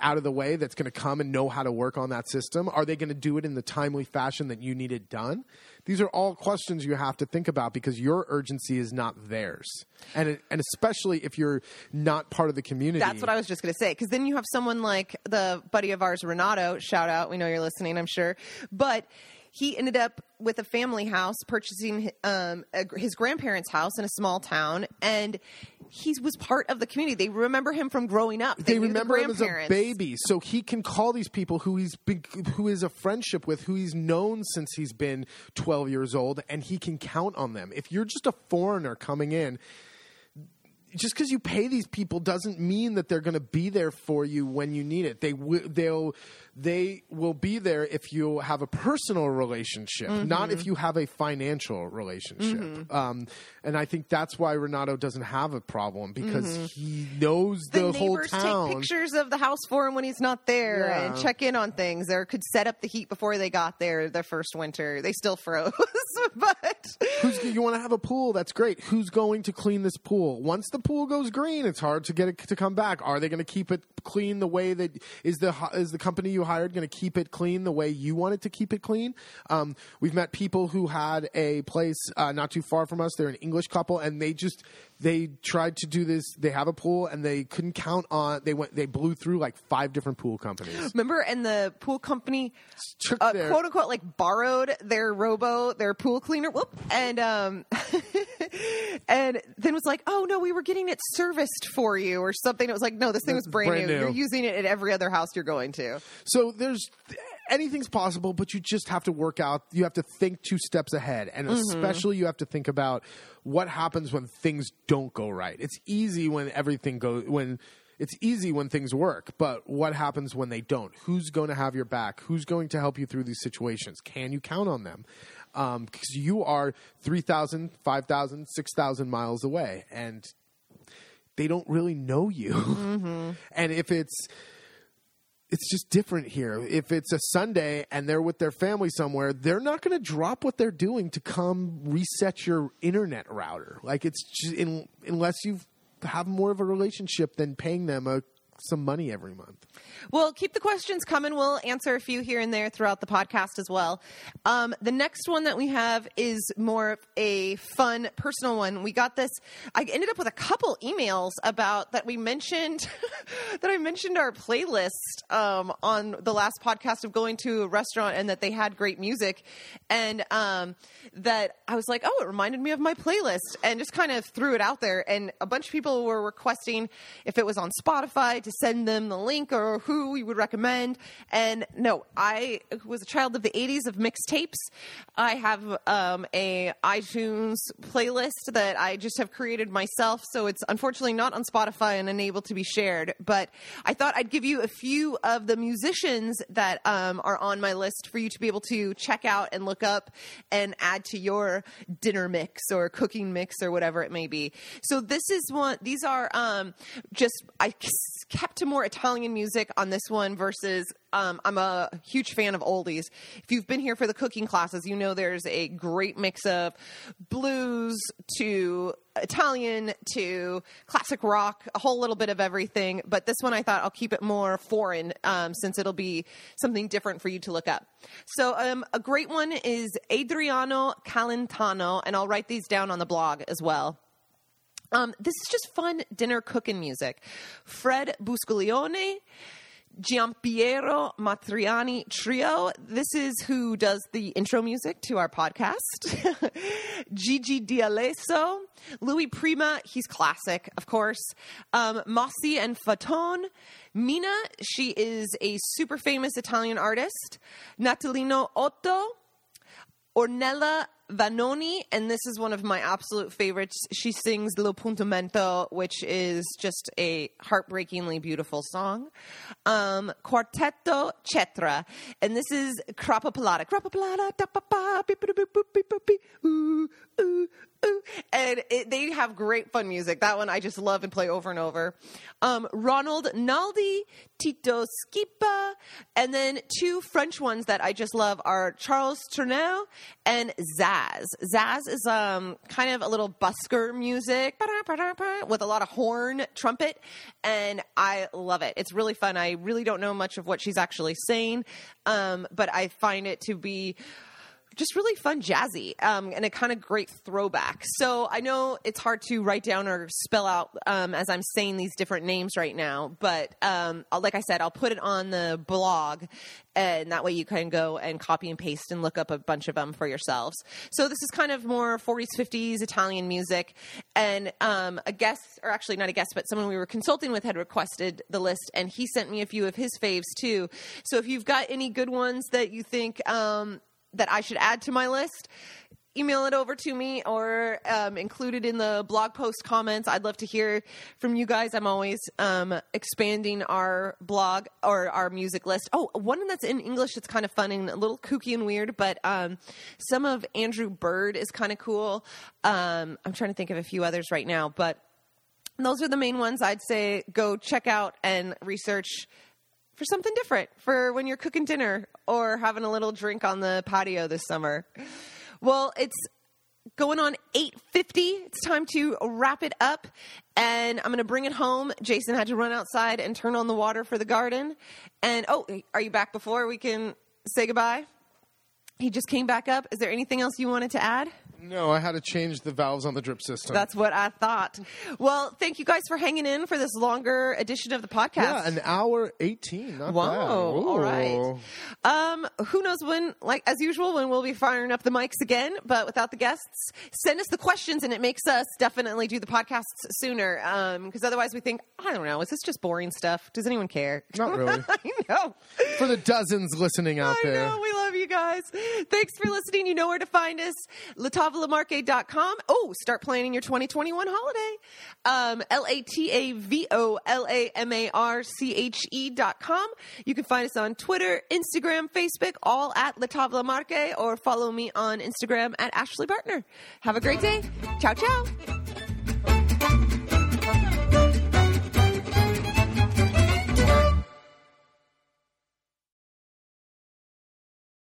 out of the way that's going to come and know how to work on that system? Are they going to do it in the timely fashion that you need it done? These are all questions you have to think about because your urgency is not theirs, and it, and especially if you're not part of the community. That's what I was just going to say. Because then you have someone like the buddy of ours, Renato. Shout out. We know you're listening, I'm sure. But he ended up with a family house purchasing um, a, his grandparents' house in a small town. And he was part of the community. They remember him from growing up. they knew the remember him as a baby, so he can call these people who he's been, who is a friendship with, who he's known since he's been 12 years old, and he can count on them. If you're just a foreigner coming in, just because you pay these people doesn't mean that they're going to be there for you when you need it. They will they'll they will be there if you have a personal relationship, not if mm-hmm. you have a financial relationship. Mm-hmm. Um, and I think that's why Renato doesn't have a problem because mm-hmm. he knows the, the whole town. take pictures of the house for him when he's not there Yeah. and check in on things or could set up the heat before they got there the first winter they still froze but Who's you want to have a pool? That's great. Who's going to clean this pool? Once the pool goes green, it's hard to get it to come back. Are they going to keep it clean the way that is the is the company you hired going to keep it clean the way you want it to keep it clean? Um, we've met people who had a place uh, not too far from us. They're an English couple, and they just they tried to do this. They have a pool, and they couldn't count on. They went. They blew through like five different pool companies. remember and the pool company uh, their- quote unquote like borrowed their robo their pool cleaner whoop and um and then was like oh no we were getting it serviced for you or something it was like no this thing was brand, brand new. new. you're using it at every other house you're going to So there's anything's possible, but you just have to work out. You have to think two steps ahead, and mm-hmm. especially you have to think about what happens when things don't go right. It's easy when everything goes when. It's easy when things work, but what happens when they don't? Who's going to have your back? Who's going to help you through these situations? Can you count on them? Um, because you are 3,000, 5,000, 6,000 miles away, and they don't really know you. Mm-hmm. and if it's it's just different here. If it's a Sunday and they're with their family somewhere, they're not going to drop what they're doing to come reset your internet router. Like it's just in, unless you have more of a relationship than paying them a, some money every month. Well, keep the questions coming. We'll answer a few here and there throughout the podcast as well. Um, the next one that we have is more of a fun, personal one. We got this. I ended up with a couple emails about that we mentioned that I mentioned our playlist um, on the last podcast of going to a restaurant and that they had great music, and um, that I was like, oh, it reminded me of my playlist, and just kind of threw it out there. And a bunch of people were requesting if it was on Spotify to send them the link or who you would recommend. And no, I was a child of the 80s of mixtapes. I have um, a iTunes playlist that I just have created myself, so it's unfortunately not on Spotify and unable to be shared. But I thought I'd give you a few of the musicians that um, are on my list for you to be able to check out and look up and add to your dinner mix or cooking mix or whatever it may be. So this is one. These are um, just I kept to more Italian music on this one versus um, I'm a huge fan of oldies. If you've been here for the cooking classes, you know there's a great mix of blues to Italian to classic rock, a whole little bit of everything. But this one I thought I'll keep it more foreign um, since it'll be something different for you to look up. So um, a great one is Adriano Celentano, and I'll write these down on the blog as well. Um, this is just fun dinner cooking music. Fred Buscaglione, Giampiero Matriani Trio. This is who does the intro music to our podcast. Gigi D'Alessio, Louis Prima, he's classic, of course. Um, Mossi and Fatone. Mina, she is a super famous Italian artist. Natalino Otto. Ornella Vanoni, and this is one of my absolute favorites. She sings L'appuntamento, which is just a heartbreakingly beautiful song. Um, Quartetto Cetra, and this is Crapa Pelada. Crapa Pelada, da pa pa, beep, beep, beep, beep, beep, beep, ooh, ooh, ooh. And it, they have great fun music. That one I just love and play over and over. Um, Ronald Naldi, Tito Schipa, and then two French ones that I just love are Charles Trenet and Zaz. Is um, kind of a little busker music with a lot of horn, trumpet, and I love it. It's really fun. I really don't know much of what she's actually saying, um, but I find it to be just really fun jazzy um, and a kind of great throwback. So i know it's hard to write down or spell out um, as i'm saying these different names right now but um, like i said i'll put it on the blog and that way you can go and copy and paste and look up a bunch of them for yourselves. So this is kind of more 40s 50s italian music and um, a guest or actually not a guest but someone we were consulting with had requested the list and he sent me a few of his faves too. So if you've got any good ones that you think um, that I should add to my list, email it over to me or um, include it in the blog post comments. I'd love to hear from you guys. I'm always um, expanding our blog or our music list. Oh, one that's in English that's kind of fun and a little kooky and weird, but um, some of Andrew Bird is kind of cool. Um, I'm trying to think of a few others right now, but those are the main ones I'd say go check out and research for something different for when you're cooking dinner or having a little drink on the patio this summer. Well, it's going on 8:50. It's time to wrap it up and I'm going to bring it home. Jason had to run outside and turn on the water for the garden. And oh, are you back before we can say goodbye? He just came back up. Is there anything else you wanted to add? No, I had to change the valves on the drip system. That's what I thought. Well, thank you guys for hanging in for this longer edition of the podcast. yeah, an hour 18. Not Wow. bad. All right. Um, who knows when, like as usual, when we'll be firing up the mics again, but without the guests. Send us the questions, and it makes us definitely do the podcasts sooner. Um, because otherwise we think, I don't know, is this just boring stuff? Does anyone care? Not really. I know. For the dozens listening out I there. know. We love you guys. Thanks for listening. You know where to find us. LaTavolaMarche.com. Oh, start planning your 2021 holiday. Um, L-A-T-A-V-O-L-A-M-A-R-C-H-E dot com. You can find us on Twitter, Instagram, Facebook, all at La Tavola Marche, or follow me on Instagram at Ashley Bartner. Have a great day. Ciao, ciao.